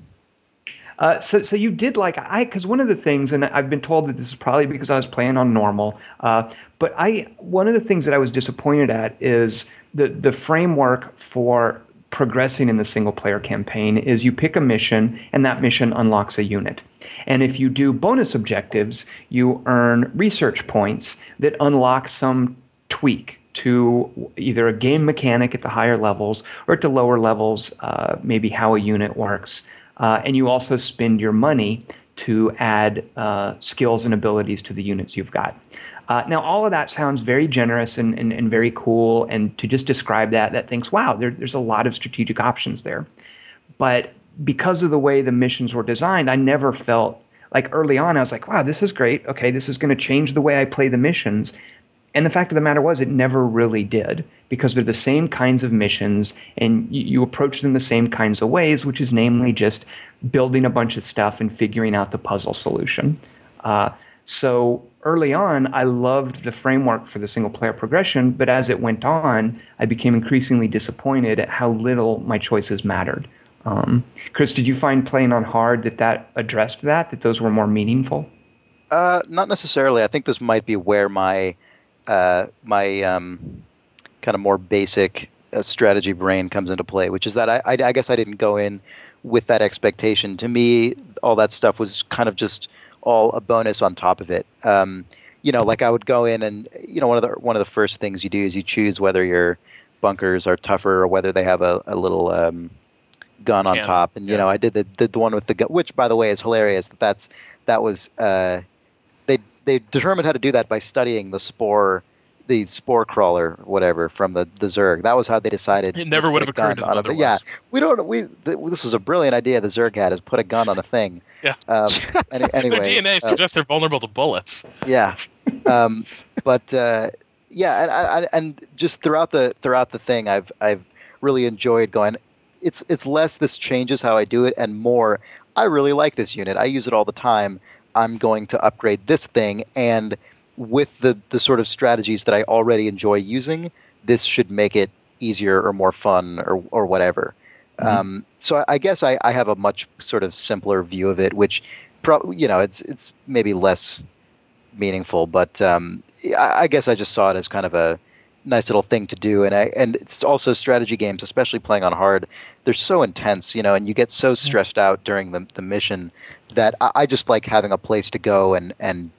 Uh, so, so you did like I because one of the things, and I've been told that this is probably because I was playing on normal. Uh, but I one of the things that I was disappointed at is the the framework for progressing in the single player campaign is you pick a mission and that mission unlocks a unit. And if you do bonus objectives, you earn research points that unlock some tweak to either a game mechanic at the higher levels or at the lower levels, uh, maybe how a unit works. Uh, and you also spend your money to add uh, skills and abilities to the units you've got. Uh, now, all of that sounds very generous and, and, and, very cool. And to just describe that, that thinks, wow, there, there's a lot of strategic options there. But because of the way the missions were designed, I never felt like early on, I was like, wow, this is great. Okay, this is going to change the way I play the missions. And the fact of the matter was, it never really did because they're the same kinds of missions and you, you, approach them the same kinds of ways, which is namely just building a bunch of stuff and figuring out the puzzle solution. Uh, so early on, I loved the framework for the single player progression, but as it went on, I became increasingly disappointed at how little my choices mattered. Um, Chris, did you find playing on hard that that addressed that, that those were more meaningful? Uh, not necessarily. I think this might be where my uh, my um, kind of more basic uh, strategy brain comes into play, which is that I, I, I guess I didn't go in with that expectation. To me, all that stuff was kind of just all a bonus on top of it. Um, you know, like I would go in and you know one of the one of the first things you do is you choose whether you're bunkers are tougher or whether they have a, a little um, gun on top. And you know, I did the, the, the one with the gun, which by the way is hilarious. That that's that was uh, they they determined how to do that by studying the spore the spore crawler, whatever, from the, the Zerg. That was how they decided. It never would have occurred to them otherwise. Yeah, we don't. We th- this was a brilliant idea. The Zerg had is put a gun on a thing. yeah. Um, any, anyway, their DNA uh, suggests they're vulnerable to bullets. Yeah, um, but uh, yeah, and, and and just throughout the throughout the thing, I've I've really enjoyed going. It's it's less this changes how I do it, and more I really like this unit. I use it all the time. I'm going to upgrade this thing and with the the sort of strategies that I already enjoy using, this should make it easier or more fun or or whatever. Mm-hmm. Um, so I guess I, I have a much sort of simpler view of it, which, pro, you know, it's it's maybe less meaningful, but um, I, I guess I just saw it as kind of a nice little thing to do and I, and it's also strategy games especially playing on hard they're so intense you know and you get so stressed out during the, the mission that I, I just like having a place to go and and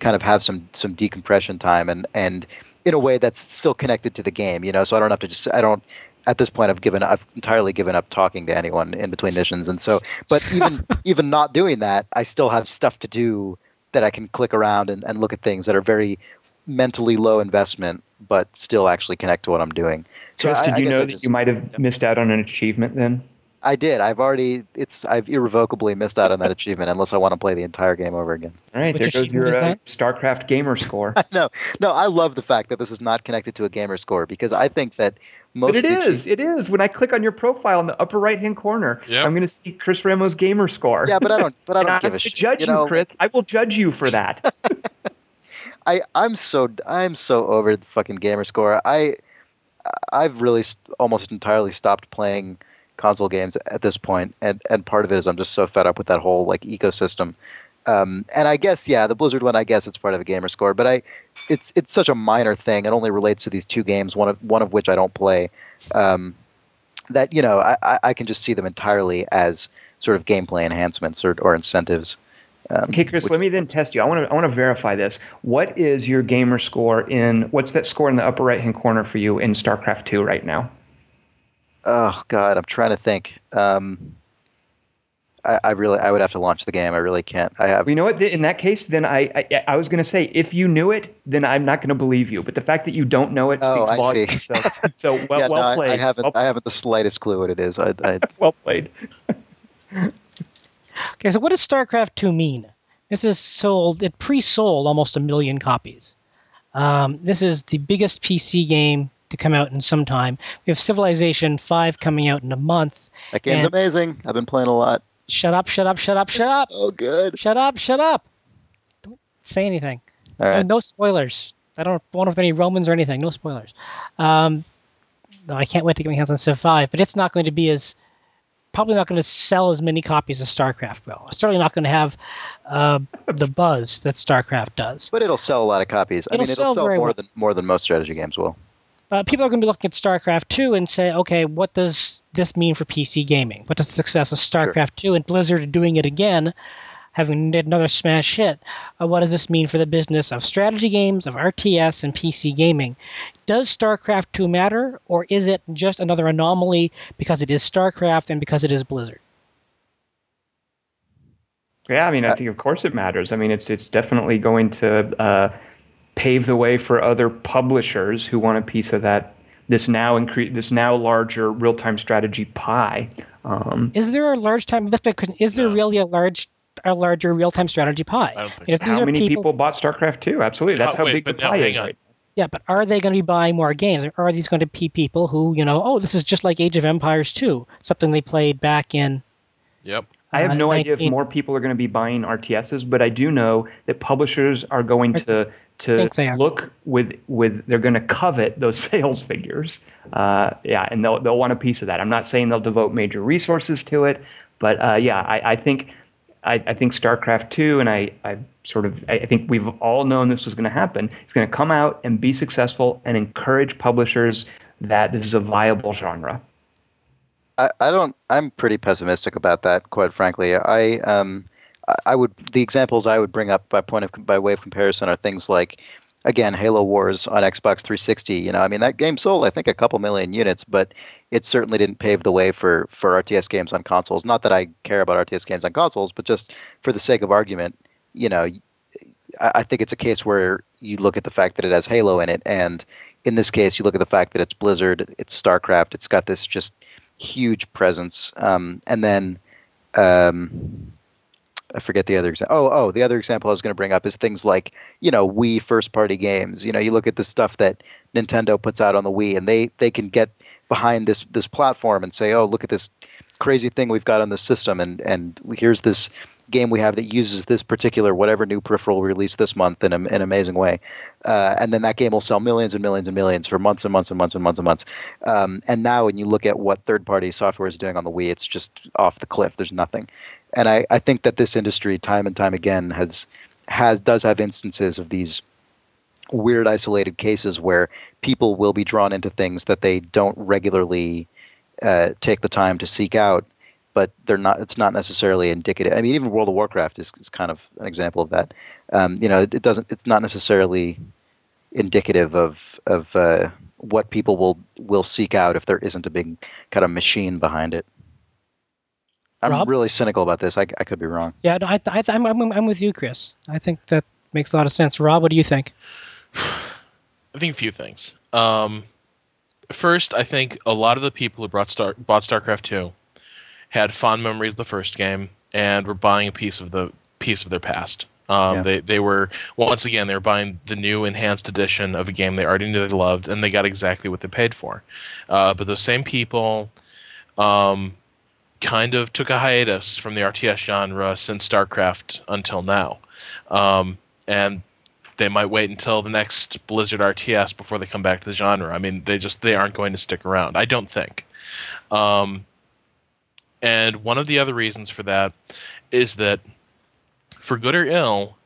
kind of have some some decompression time and and in a way that's still connected to the game you know? So i don't have to just i don't at this point i've given i've entirely given up talking to anyone in between missions. And so but even even not doing that i still have stuff to do that i can click around and, and look at things that are very mentally low investment but still actually connect to what i'm doing. So Chris, I, did you know that just, you might have missed out on an achievement then I did. I've already. It's. I've irrevocably missed out on that achievement unless I want to play the entire game over again. All right, Which there goes your uh, StarCraft gamer score. no, no. I love the fact that this is not connected to a gamer score because I think that most. But it is. it is. When I click on your profile in the upper right hand corner, yep. I'm going to see Chris Remo's gamer score. Yeah, but I don't. But I don't give a shit. Judge you, know? Chris. I will judge you for that. I I'm so I'm so over the fucking gamer score. I I've really st- almost entirely stopped playing console games at this point, and and part of it is I'm just so fed up with that whole like ecosystem. Um, and I guess yeah, the Blizzard one, I guess it's part of a gamer score, but I, it's it's such a minor thing. It only relates to these two games, one of one of which I don't play. Um, that you know, I, I can just see them entirely as sort of gameplay enhancements or, or incentives. Um, okay, Chris, let me then test you. I want to I want to verify this. What is your gamer score in what's that score in the upper right hand corner for you in StarCraft 2 right now? Oh God, I'm trying to think. Um, I, I, really, I would have to launch the game. I really can't. I have. You know what? In that case, then I, I, I was going to say, if you knew it, then I'm not going to believe you. But the fact that you don't know it oh, speaks oh, volumes. So, so well, yeah, well no, played. I, I haven't, well I haven't the slightest clue what it is. I, I... well played. okay, so what does StarCraft Two mean? This is sold. It pre-sold almost a million copies. Um, this is the biggest PC game to come out in some time. We have Civilization 5 coming out in a month. That game's amazing. I've been playing a lot. Shut up, shut up, shut up, shut up. Oh, good. Shut up, shut up. Don't say anything. All right. No, no spoilers. I don't want to have any Romans or anything. No spoilers. Um, no, I can't wait to get my hands on Civ 5, but it's not going to be as probably not going to sell as many copies as StarCraft will. It's certainly not going to have uh, the buzz that StarCraft does. But it'll sell a lot of copies. It'll I mean, it'll sell, sell more well. than more than most strategy games will uh, people are going to be looking at StarCraft 2 and say, okay, what does this mean for PC gaming? What does the success of StarCraft sure. 2 and Blizzard doing it again, having another smash hit, uh, what does this mean for the business of strategy games, of RTS, and PC gaming? Does StarCraft 2 matter, or is it just another anomaly because it is StarCraft and because it is Blizzard? Yeah, I mean, I uh, think of course it matters. I mean, it's it's definitely going to uh, pave the way for other publishers who want a piece of that this now incre- this now larger real time strategy pie. Um, is there a large time? Is there no. really a large a larger real time strategy pie? I so. How many people, people, bought StarCraft two? Absolutely, that's oh, how wait, big the pie is right. Yeah, but are they going to be buying more games? Or are these going to be people who, you know, oh, this is just like Age of Empires 2, something they played back in. Yep. I have uh, no 19... idea if more people are going to be buying RTSs, but I do know that publishers are going to to look with with they're going to covet those sales figures. Uh, yeah, and they'll they'll want a piece of that. I'm not saying they'll devote major resources to it, but uh, yeah, I, I think I, I, think StarCraft two, and I, I sort of I think we've all known this was going to happen. It's going to come out and be successful and encourage publishers that this is a viable genre. I, I don't. I'm pretty pessimistic about that, quite frankly. I um I would the examples I would bring up by point of by way of comparison are things like again, Halo Wars on Xbox 360. You know, I mean that game sold I think a couple million units, but it certainly didn't pave the way for for RTS games on consoles. Not that I care about RTS games on consoles, but just for the sake of argument, you know, I, I think it's a case where you look at the fact that it has Halo in it, and in this case, you look at the fact that it's Blizzard, it's StarCraft, it's got this just huge presence, um, and then. Um, I forget the other example. Oh, oh, the other example I was going to bring up is things like you know Wii first party games. You know, you look at the stuff that Nintendo puts out on the Wii, and they they can get behind this this platform and say, oh, look at this crazy thing we've got on the system, and and here's this game we have that uses this particular whatever new peripheral released this month in, a, an amazing way, uh, and then that game will sell millions and millions and millions for months and months and months and months and months. Um, and now, when you look at what third-party software is doing on the Wii, it's just off the cliff. There's nothing and I, I think that this industry time and time again has has does have instances of these weird isolated cases where people will be drawn into things that they don't regularly uh, take the time to seek out but they're not it's not necessarily indicative i mean even world of warcraft is, is kind of an example of that um, you know it, it, doesn't it's not necessarily indicative of of uh, what people will will seek out if there isn't a big kind of machine behind it I'm Rob? really cynical about this. I, I could be wrong. Yeah, I, I, I'm, I'm, I'm with you, Chris. I think that makes a lot of sense. Rob, what do you think? I think a few things. Um, first, I think a lot of the people who brought Star, bought StarCraft 2 had fond memories of the first game and were buying a piece of the piece of their past. Um, yeah. They they were once again they were buying the new enhanced edition of a game they already knew they loved, and they got exactly what they paid for. Uh, but those same people um, kind of took a hiatus from the RTS genre since StarCraft until now. Um, and they might wait until the next Blizzard RTS before they come back to the genre. I mean, they just they aren't going to stick around. I don't think. Um, and one of the other reasons for that is that, for good or ill,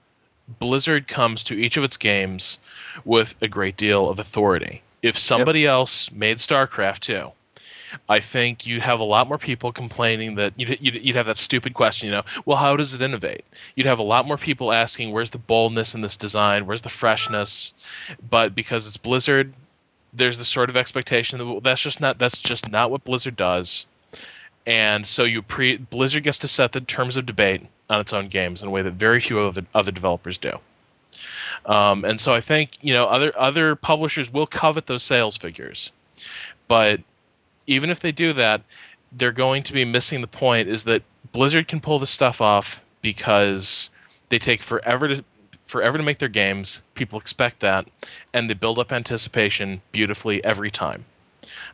Blizzard comes to each of its games with a great deal of authority. If somebody yep. else made StarCraft two, I think you'd have a lot more people complaining that you'd, you'd, you'd, have that stupid question, you know, well, how does it innovate? You'd have a lot more people asking, where's the boldness in this design? Where's the freshness? But because it's Blizzard, there's this sort of expectation that that's just not that's just not what Blizzard does. And so you pre Blizzard gets to set the terms of debate on its own games in a way that very few other other developers do. Um, and so I think you know other other publishers will covet those sales figures, but even if they do that, they're going to be missing the point is that Blizzard can pull this stuff off because they take forever to forever to make their games. People expect that, and they build up anticipation beautifully every time.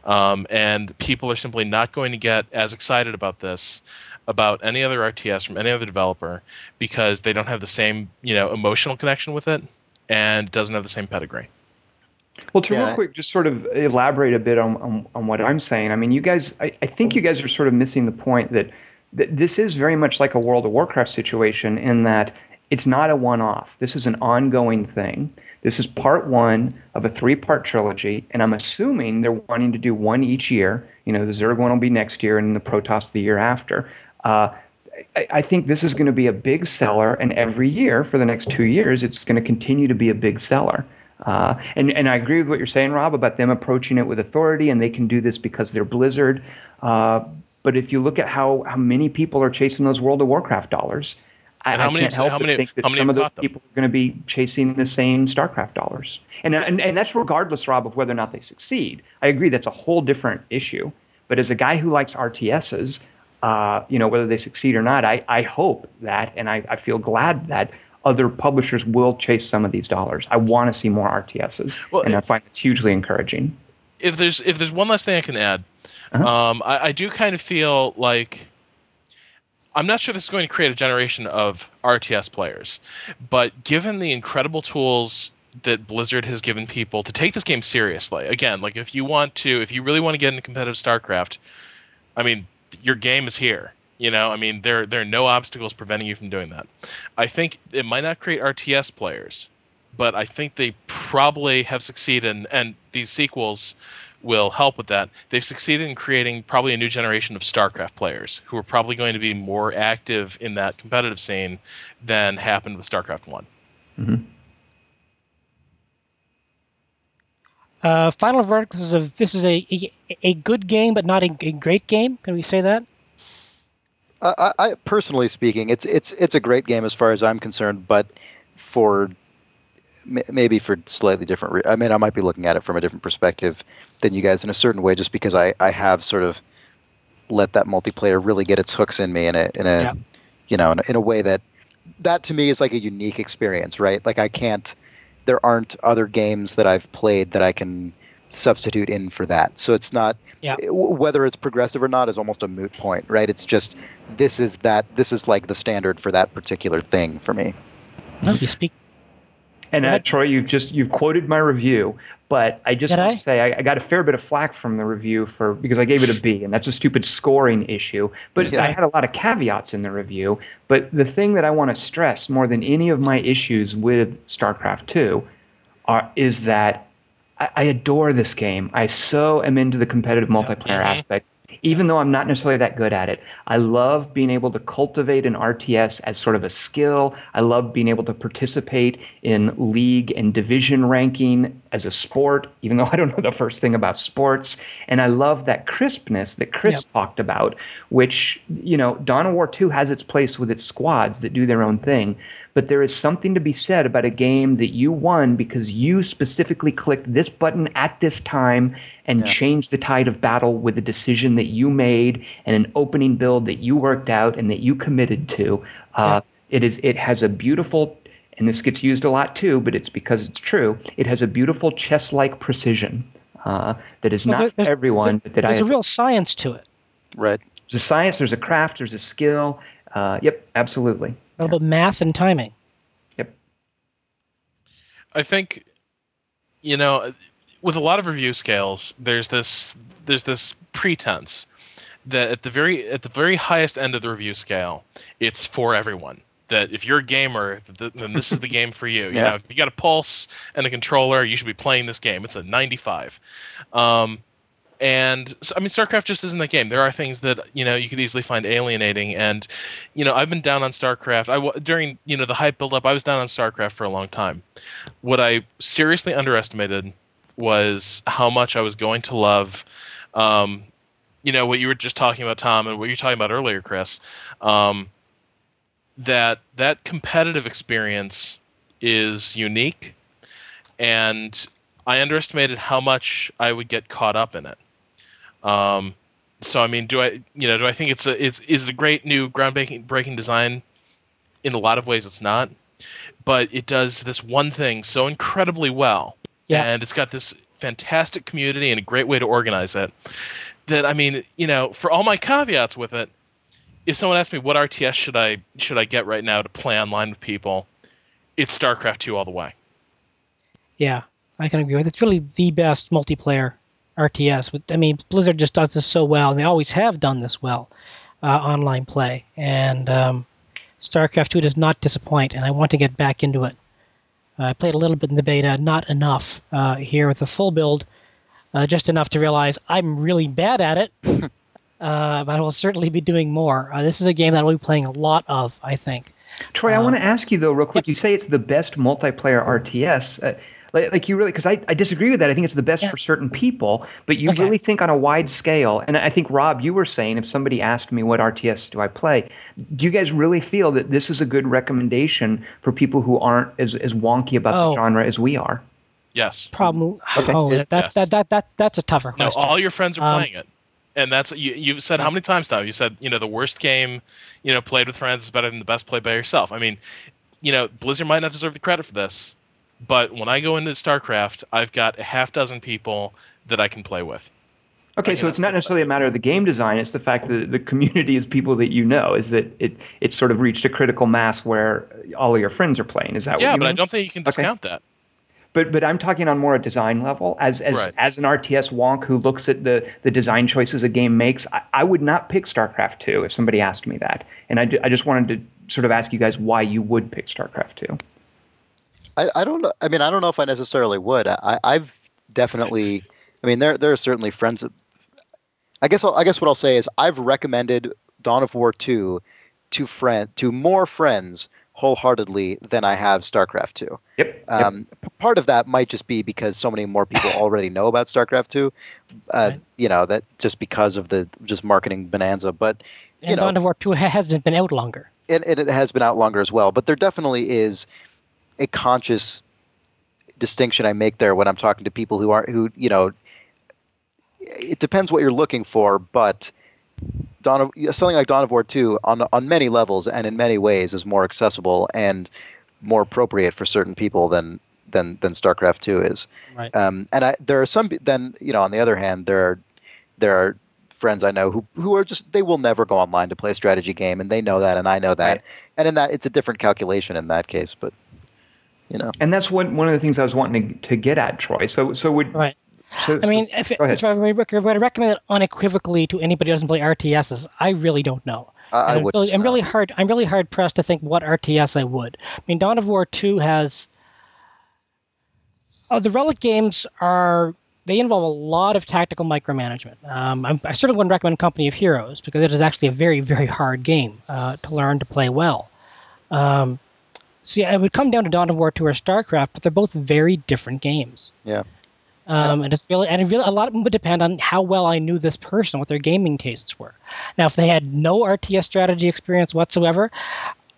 Um, and people are simply not going to get as excited about this about any other RTS from any other developer because they don't have the same you know emotional connection with it and doesn't have the same pedigree. Well, to yeah. real quick, just sort of elaborate a bit on, on, on what I'm saying. I mean, you guys, I, I, think you guys are sort of missing the point that, that this is very much like a World of Warcraft situation in that it's not a one off. This is an ongoing thing. This is part one of a three part trilogy, and I'm assuming they're wanting to do one each year. You know, the Zerg one will be next year and the Protoss the year after. Uh, I, I think this is going to be a big seller, and every year for the next two years, it's going to continue to be a big seller. Uh, and, and I agree with what you're saying, Rob, about them approaching it with authority, and they can do this because they're Blizzard. Uh, but if you look at how, how many people are chasing those World of Warcraft dollars, I, I can't help but many, think that some of those people are going to be chasing the same StarCraft dollars. And, and, and that's regardless, Rob, of whether or not they succeed. I agree that's a whole different issue. But as a guy who likes RTSs, uh, you know, whether they succeed or not, I, I hope that, and I, I feel glad that other publishers will chase some of these dollars. I want to see more RTSs, well, and I find it's hugely encouraging. If there's if there's one last thing I can add, uh-huh. um, I, I do kind of feel like I'm not sure this is going to create a generation of RTS players, but given the incredible tools that Blizzard has given people to take this game seriously, again, like if you want to, if you really want to get into competitive StarCraft, I mean, your game is here. You know, I mean, there there are no obstacles preventing you from doing that. I think it might not create RTS players, but I think they probably have succeeded, and, and these sequels will help with that. They've succeeded in creating probably a new generation of StarCraft players who are probably going to be more active in that competitive scene than happened with StarCraft One. Mm-hmm. Uh, Final verdict. This is a this is a a, a good game, but not a, a, great game. Can we say that? I, I, personally speaking, it's it's it's a great game as far as I'm concerned, but for maybe for slightly different. Re- I mean, I might be looking at it from a different perspective than you guys in a certain way, just because I I have sort of let that multiplayer really get its hooks in me in a in a yeah. you know in a, in a way that that to me is like a unique experience, right? Like I can't. There aren't other games that I've played that I can substitute in for that. So it's not yeah. Eh, whether it's progressive or not is almost a moot point, right? It's just this is that this is like the standard for that particular thing for me. No, you speak. And uh, Troy, you've just you've quoted my review, but I just want I? to say I, I, got a fair bit of flack from the review for because I gave it a B, and that's a stupid scoring issue. But yeah. I had a lot of caveats in the review. But the thing that I want to stress more than any of my issues with StarCraft Two are is that I, adore this game. I so am into the competitive multiplayer mm-hmm. aspect even though I'm not necessarily that good at it. I love being able to cultivate an RTS as sort of a skill. I love being able to participate in league and division ranking as a sport, even though I don't know the first thing about sports. And I love that crispness that Chris yep. talked about, which, you know, Dawn of War 2 has its place with its squads that do their own thing. But there is something to be said about a game that you won because you specifically clicked this button at this time and yeah. changed the tide of battle with a decision that you made and an opening build that you worked out and that you committed to. Uh, yeah. It is. It has a beautiful and this gets used a lot too, but it's because it's true. It has a beautiful chess-like precision uh, that is well, not for everyone. There, but that there's I, a real science to it. Right. There's a science. There's a craft. There's a skill. Uh, yep, absolutely. A little bit math and timing. Yep. I think, you know, with a lot of review scales, there's this there's this pretense that at the very at the very highest end of the review scale, it's for everyone that if you're a gamer, then this is the game for you. You yeah. know, if you got a pulse and a controller, you should be playing this game. It's a 95. Um, and so, I mean, StarCraft just isn't that game. There are things that you know you could easily find alienating, and you know I've been down on StarCraft. I during you know the hype buildup, I was down on StarCraft for a long time. What I seriously underestimated was how much I was going to love. Um, you know what you were just talking about, Tom, and what you were talking about earlier, Chris. Um, that that competitive experience is unique, and I underestimated how much I would get caught up in it. Um, so I mean, do I you know do I think it's a it's is it a great new groundbreaking breaking design? In a lot of ways, it's not, but it does this one thing so incredibly well, yeah. and it's got this fantastic community and a great way to organize it. That I mean, you know, for all my caveats with it, if someone asks me what RTS should I should I get right now to play online with people, it's StarCraft two all the way. Yeah, I can agree with. It's really the best multiplayer RTS. I mean, Blizzard just does this so well, and they always have done this well, uh, online play. And um, StarCraft 2 does not disappoint, and I want to get back into it. Uh, I played a little bit in the beta, not enough uh, here with the full build, uh, just enough to realize I'm really bad at it. uh, but I will certainly be doing more. Uh, this is a game that I'll be playing a lot of, I think. Troy, I want to ask you though, real quick. You say it's the best multiplayer RTS. Like, like you really, because I, I disagree with that. I think it's the best yeah. for certain people, but you okay. really think on a wide scale. And I think, Rob, you were saying if somebody asked me what RTS do I play, do you guys really feel that this is a good recommendation for people who aren't as, as wonky about oh. the genre as we are? Yes. Problem. Okay. Oh, it, that, yes. that, that, that, that's a tougher question. No, all your friends are um, playing it. And that's you. You've said how mm-hmm. many times now? You said you know the worst game, you know, played with friends is better than the best played by yourself. I mean, you know, Blizzard might not deserve the credit for this, but when I go into StarCraft, I've got a half dozen people that I can play with. Okay, so it's not necessarily a matter of the game design. It's the fact that the community is people that you know. Is that it? It's sort of reached a critical mass where all of your friends are playing. Is that yeah? but mean? I don't think you can discount that. But but I'm talking on more a design level. As as right. as an RTS wonk who looks at the the design choices a game makes, I, I would not pick StarCraft two if somebody asked me that. And I, I just wanted to sort of ask you guys why you would pick StarCraft two. I, I don't know. I mean, I don't know if I necessarily would. I, I've definitely. I mean, there there are certainly friends. I guess I'll, I guess what I'll say is I've recommended Dawn of War two to friend to more friends wholeheartedly than I have StarCraft 2. Yep. Um, yep. Part of that might just be because so many more people already know about StarCraft 2. Uh, right. You know that just because of the just marketing bonanza, but and know, Dawn of War 2 hasn't been out longer. It, it, it has been out longer as well, but there definitely is a conscious distinction I make there when I'm talking to people who aren't who you know. It depends what you're looking for, but Dawn of, something like Dawn of War 2 on on many levels and in many ways is more accessible and more appropriate for certain people than than than StarCraft 2 is. Right. Um, and I, there are some then you know on the other hand there are there are friends I know who who are just they will never go online to play a strategy game and they know that and I know that. Right. And in that it's a different calculation in that case, but you know. And that's one one of the things I was wanting to, to get at, Troy. So so would right. So, I mean, so, if, if I would recommend it unequivocally to anybody who doesn't play RTSs, I really don't know. Uh, I am would. Really, I'm really hard. I'm really hard pressed to think what RTS I would. I mean, Dawn of War Two has. Oh, the Relic games are they involve a lot of tactical micromanagement. Um, i certainly wouldn't recommend Company of Heroes because it is actually a very, very hard game uh, to learn to play well. Um, so yeah, it would come down to Dawn of War 2 or StarCraft, but they're both very different games. Yeah. Um, and it's really and it really a lot of them would depend on how well I knew this person, what their gaming tastes were. Now, if they had no RTS strategy experience whatsoever,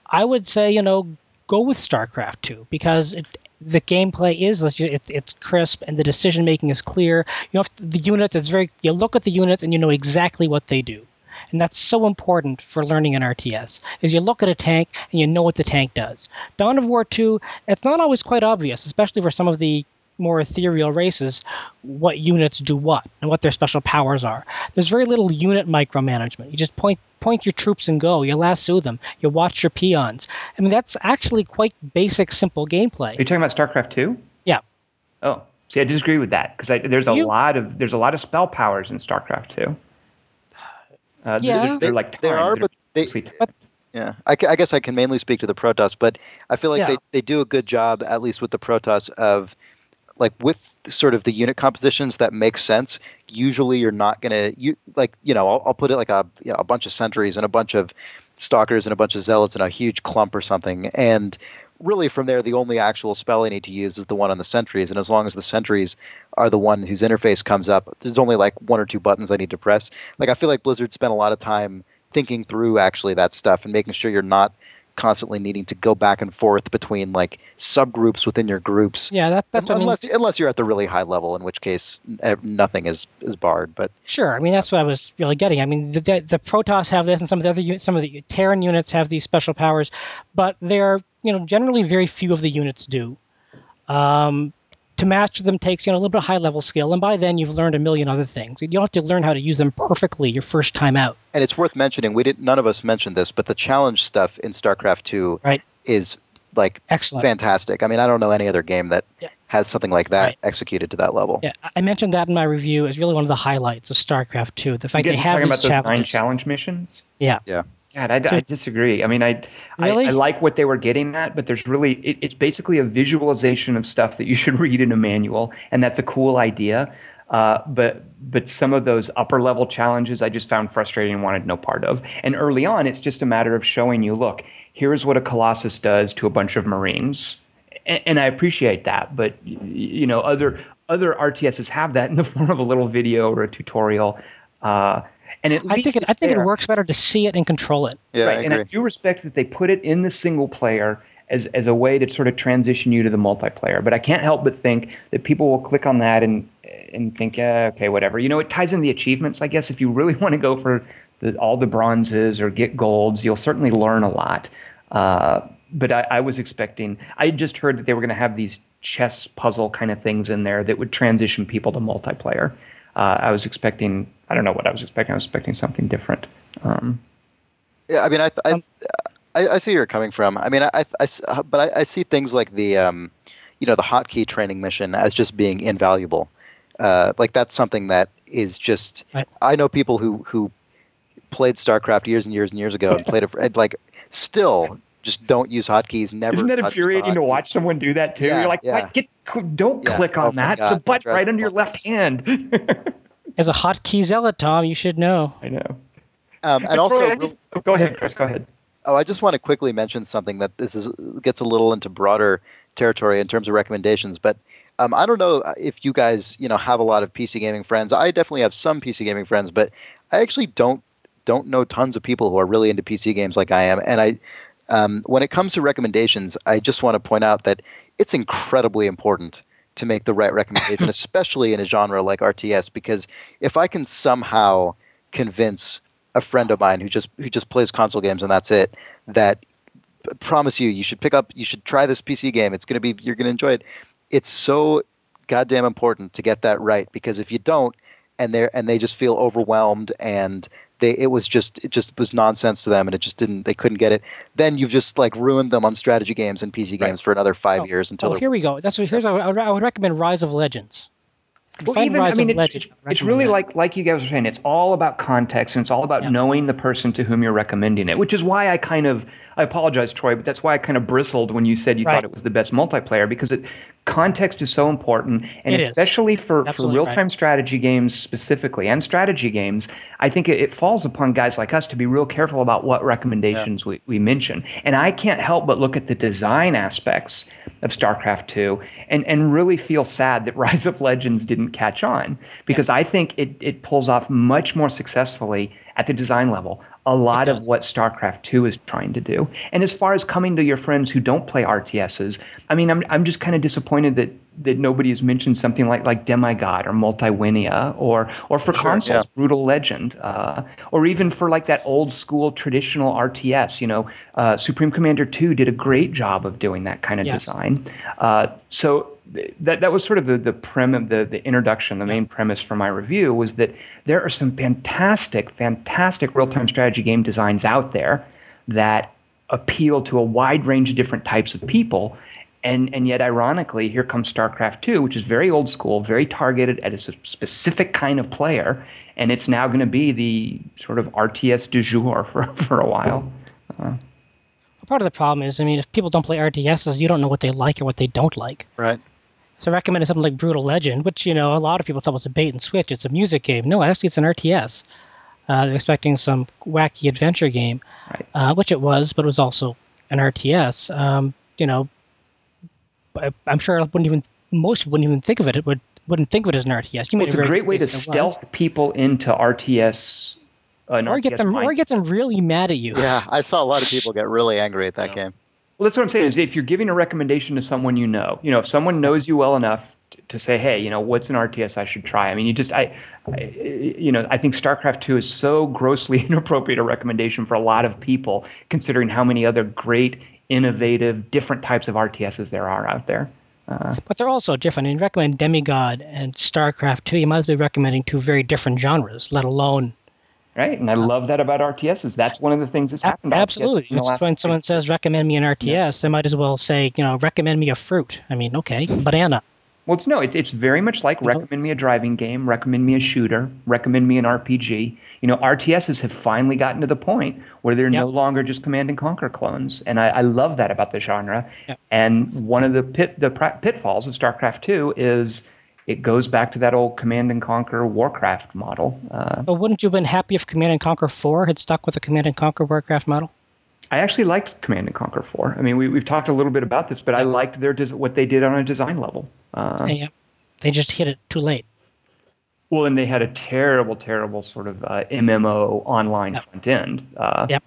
I would say you know go with StarCraft 2 because it, the gameplay is it's, it's crisp and the decision making is clear. You know the units. It's very you look at the units and you know exactly what they do. And that's so important for learning an RTS, is you look at a tank and you know what the tank does. Dawn of War 2, it's not always quite obvious, especially for some of the more ethereal races what units do what and what their special powers are. There's very little unit micromanagement. You just point point your troops and go. You lasso them. You watch your peons. I mean, that's actually quite basic, simple gameplay. Are you talking about StarCraft Two? Yeah. Oh, see, I disagree with that because there's a you, lot of there's a lot of spell powers in StarCraft Two. Uh, yeah, they're, they're like there are, but they. But, yeah, I, I, guess I can mainly speak to the Protoss, but I feel like yeah. they, they do a good job, at least with the Protoss, of like with sort of the unit compositions that make sense usually you're not to you like you know I'll, I'll, put it like a you know, a bunch of sentries and a bunch of stalkers and a bunch of zealots in a huge clump or something. And really from there the only actual spell i need to use is the one on the sentries and as long as the sentries are the one whose interface comes up there's only like one or two buttons i need to press. Like i feel like blizzard spent a lot of time thinking through actually that stuff and making sure you're not constantly needing to go back and forth between like subgroups within your groups. Yeah, that, that's unless I mean, unless you're at the really high level, in which case nothing is is barred. But sure, I mean that's what I was really getting. I mean the the, the Protoss have this, and some of the other some of the Terran units have these special powers, but they're you know generally very few of the units do. Um, to master them takes you know a little bit of high level skill, and by then you've learned a million other things. You don't have to learn how to use them perfectly your first time out. And it's worth mentioning we didn't none of us mentioned this, but the challenge stuff in StarCraft Two right. is like excellent, fantastic. I mean, I don't know any other game that yeah. has something like that right. executed to that level. Yeah, I mentioned that in my review as really one of the highlights of StarCraft Two. The fact you they have talking these about those challenges. nine challenge missions. Yeah, yeah. God, I, I, disagree. I mean, I, really? I, I like what they were getting at, but there's really it, it's basically a visualization of stuff that you should read in a manual, and that's a cool idea. Uh, but but some of those upper level challenges I just found frustrating and wanted no part of. And early on, it's just a matter of showing you, look, here's what a Colossus does to a bunch of Marines, and, and I appreciate that. But you know, other other RTSs have that in the form of a little video or a tutorial. Uh, and I think it, I think there. it works better to see it and control it. Yeah, right. I and I do respect that they put it in the single player as as a way to sort of transition you to the multiplayer. But I can't help but think that people will click on that and and think, eh, okay, whatever. You know, it ties in the achievements. I guess if you really want to go for the, all the bronzes or get golds, you'll certainly learn a lot. Uh, but I, I was expecting. I just heard that they were going to have these chess puzzle kind of things in there that would transition people to multiplayer. Uh, I was expecting I don't know what I was expecting. I was expecting something different. Um, yeah, I mean, I, I, um, I, I, see where you're coming from. I mean, I, I but I, I, see things like the, um, you know, the hotkey training mission as just being invaluable. Uh, like that's something that is just. Right. I know people who who played StarCraft years and years and years ago and played it like still just don't use hotkeys. Never. Isn't that infuriating to watch someone do that too? Yeah, You're like, yeah. Get don't yeah. click on oh that. God, the butt right under your left hand. As a hotkey zealot, Tom, you should know. I know. Um, and also, just, oh, go ahead, Chris. Go ahead. Oh, I just want to quickly mention something that this is gets a little into broader territory in terms of recommendations, but um, I don't know if you guys, you know, have a lot of PC gaming friends. I definitely have some PC gaming friends, but I actually don't don't know tons of people who are really into PC games like I am. And I, um, when it comes to recommendations, I just want to point out that it's incredibly important to make the right recommendation, especially in a genre like RTS, because if I can somehow convince a friend of mine who just who just plays console games and that's it that promise you you should pick up you should try this PC game. It's going to be you're going to enjoy it. It's so goddamn important to get that right because if you don't and they and they just feel overwhelmed and they it was just it just was nonsense to them and it just didn't they couldn't get it then you've just like ruined them on strategy games and pc games right. for another five oh, years until oh, here we go that's what here's I would, I would recommend rise of legends well, even, I mean, it's, it's, it's, really like like you guys were saying. It's all about context, and it's all about knowing the person to whom you're recommending it. Which is why I kind of I apologize, Troy, but that's why I kind of bristled when you said you right. thought it was the best multiplayer because it, context is so important, and especially for, for real time right. strategy games specifically and strategy games, I think it, it, falls upon guys like us to be real careful about what recommendations we, we mention. And I can't help but look at the design aspects of StarCraft 2 and, and really feel sad that Rise of Legends didn't catch on because. I think it, it pulls off much more successfully at the design level a lot of what StarCraft 2 is trying to do. And as far as coming to your friends who don't play RTSs, I mean, I'm, I'm just kind of disappointed that that nobody has mentioned something like like Demigod or Multiwinia or or for sure, consoles, yeah. Brutal Legend, uh, or even for like that old school traditional RTS. You know, uh, Supreme Commander 2 did a great job of doing that kind of yes. design. Uh, so that that was sort of the the prim of the the introduction, the main premise for my review was that there are some fantastic, fantastic real time strategy game designs out there that appeal to a wide range of different types of people. And, and yet, ironically, here comes StarCraft 2, which is very old school, very targeted at a specific kind of player. And it's now going to be the sort of RTS du jour for, for a while. Uh, part of the problem is, I mean, if people don't play RTSs, you don't know what they like or what they don't like. Right. So I recommended something like Brutal Legend, which you know a lot of people thought was a bait and switch. It's a music game. No, actually, it's an RTS. Uh, they're expecting some wacky adventure game, right. uh, which it was, but it was also an RTS. Um, you know, I, am sure I wouldn't even most wouldn't even think of it. It would wouldn't think of it as an RTS. You well, it's a great way to stealth people into RTS. Uh, or get RTS them, or get them really mad at you. Yeah, I saw a lot of people get really angry at that yeah. game. Well, that's what I'm saying. Is if you're giving a recommendation to someone you know, you know, if someone knows you well enough to say, hey, you know, what's an RTS I should try? I mean, you just, I, I, you know, I think StarCraft Two is so grossly inappropriate a recommendation for a lot of people, considering how many other great, innovative, different types of RTSs there are out there. Uh, but they're also different. And you recommend Demigod and StarCraft Two, you might as well be recommending two very different genres, let alone Right, and I love that about RTSs. That's one of the things that's happened. Absolutely, it's when someone says recommend me an RTS, yeah. they might as well say, you know, recommend me a fruit. I mean, okay, banana. Well, it's no, it's it's very much like you recommend know? me a driving game, recommend me a shooter, recommend me an RPG. You know, RTSs have finally gotten to the point where they're yep. no longer just command and conquer clones, and I, I love that about the genre. Yep. And one of the pit the pitfalls of StarCraft Two is it goes back to that old Command and Conquer Warcraft model. Uh, but wouldn't you have been happy if Command and Conquer 4 had stuck with the Command and Conquer Warcraft model? I actually liked Command and Conquer 4. I mean, we, we've talked a little bit about this, but I liked their what they did on a design level. Uh, yeah, they just hit it too late. Well, and they had a terrible, terrible sort of uh, MMO online yep. front end. Uh, yep.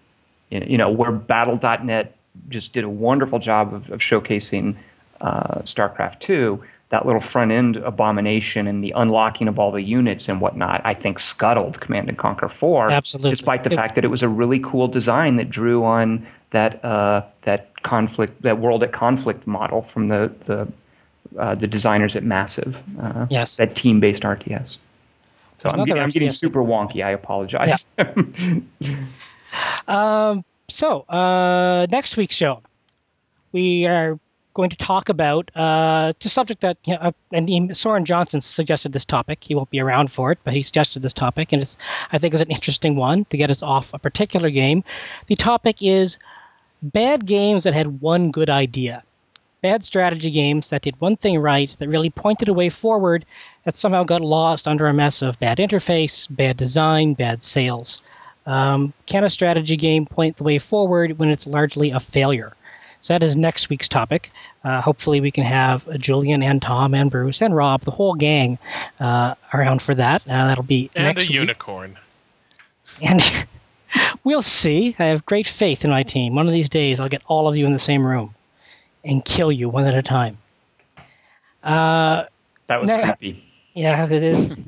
You know, where Battle.net just did a wonderful job of, of showcasing uh, StarCraft 2 that little front end abomination and the unlocking of all the units and whatnot, I think scuttled Command and Conquer 4. Absolutely. Despite the it, fact that it was a really cool design that drew on that uh, that conflict, that world at conflict model from the the uh, the designers at Massive. Uh, yes. That team based RTS. So I'm getting, I'm getting, super wonky. I apologize. Yeah. um, so uh, next week's show, we are going to talk about uh, a subject that, you know, uh, and Soren Johnson suggested this topic. He won't be around for it, but he suggested this topic, and it's I think is an interesting one to get us off a particular game. The topic is bad games that had one good idea, bad strategy games that did one thing right that really pointed a way forward that somehow got lost under a mess of bad interface, bad design, bad sales. Um, can a strategy game point the way forward when it's largely a failure? So that is next week's topic. Uh, hopefully, we can have Julian and Tom and Bruce and Rob, the whole gang, uh, around for that. Uh, that'll be and next a week. unicorn. And we'll see. I have great faith in my team. One of these days, I'll get all of you in the same room and kill you one at a time. Uh, that was now, creepy. Yeah,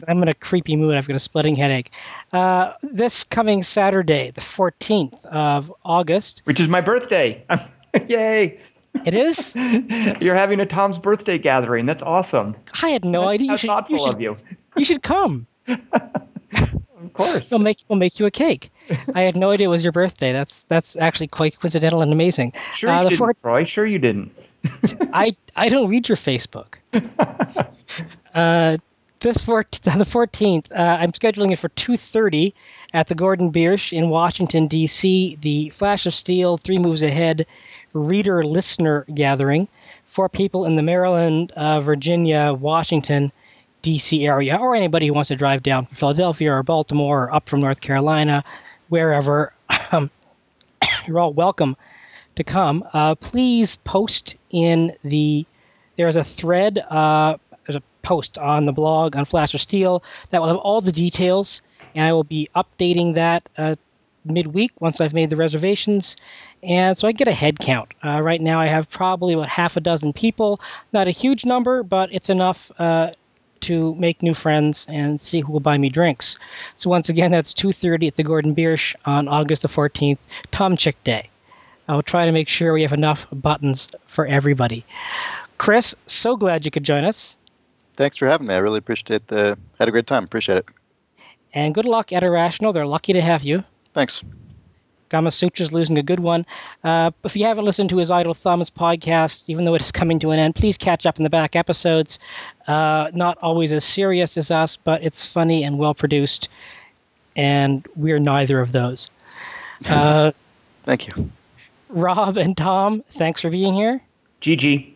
I'm in a creepy mood. I've got a splitting headache. Uh, this coming Saturday, the 14th of August, which is my birthday. Yay! It is. You're having a Tom's birthday gathering. That's awesome. I had no That's idea. You should, thoughtful you should, of you. You should come. of course. We'll make we'll make you a cake. I had no idea it was your birthday. That's that's actually quite coincidental and amazing. Sure uh, you didn't, four- Troy. Sure you didn't. I I don't read your Facebook. uh, this for the 14th, uh, I'm scheduling it for 2:30 at the Gordon Biersch in Washington D.C. The Flash of Steel, Three Moves Ahead reader listener gathering for people in the Maryland, uh, Virginia, Washington, D.C. area, or anybody who wants to drive down from Philadelphia or Baltimore or up from North Carolina, wherever. Um, you're all welcome to come. Uh, please post in the. There's a thread. Uh, there's a post on the blog on Flash of Steel that will have all the details, and I will be updating that uh, midweek once I've made the reservations. And so I get a head count. Uh, right now, I have probably about half a dozen people. Not a huge number, but it's enough uh, to make new friends and see who will buy me drinks. So once again, that's 2:30 at the Gordon Biersch on August the 14th, Tom Chick Day. I'll try to make sure we have enough buttons for everybody. Chris, so glad you could join us. Thanks for having me. I really appreciate the. Had a great time. Appreciate it. And good luck at Irrational. They're lucky to have you. Thanks. Gamasutra's losing a good one. Uh, if you haven't listened to his Idle Thumbs podcast, even though it is coming to an end, please catch up in the back episodes. Uh, not always as serious as us, but it's funny and well produced, and we're neither of those. Uh, Thank you. Rob and Tom, thanks for being here. GG.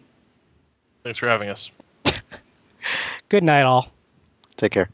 Thanks for having us. good night, all. Take care.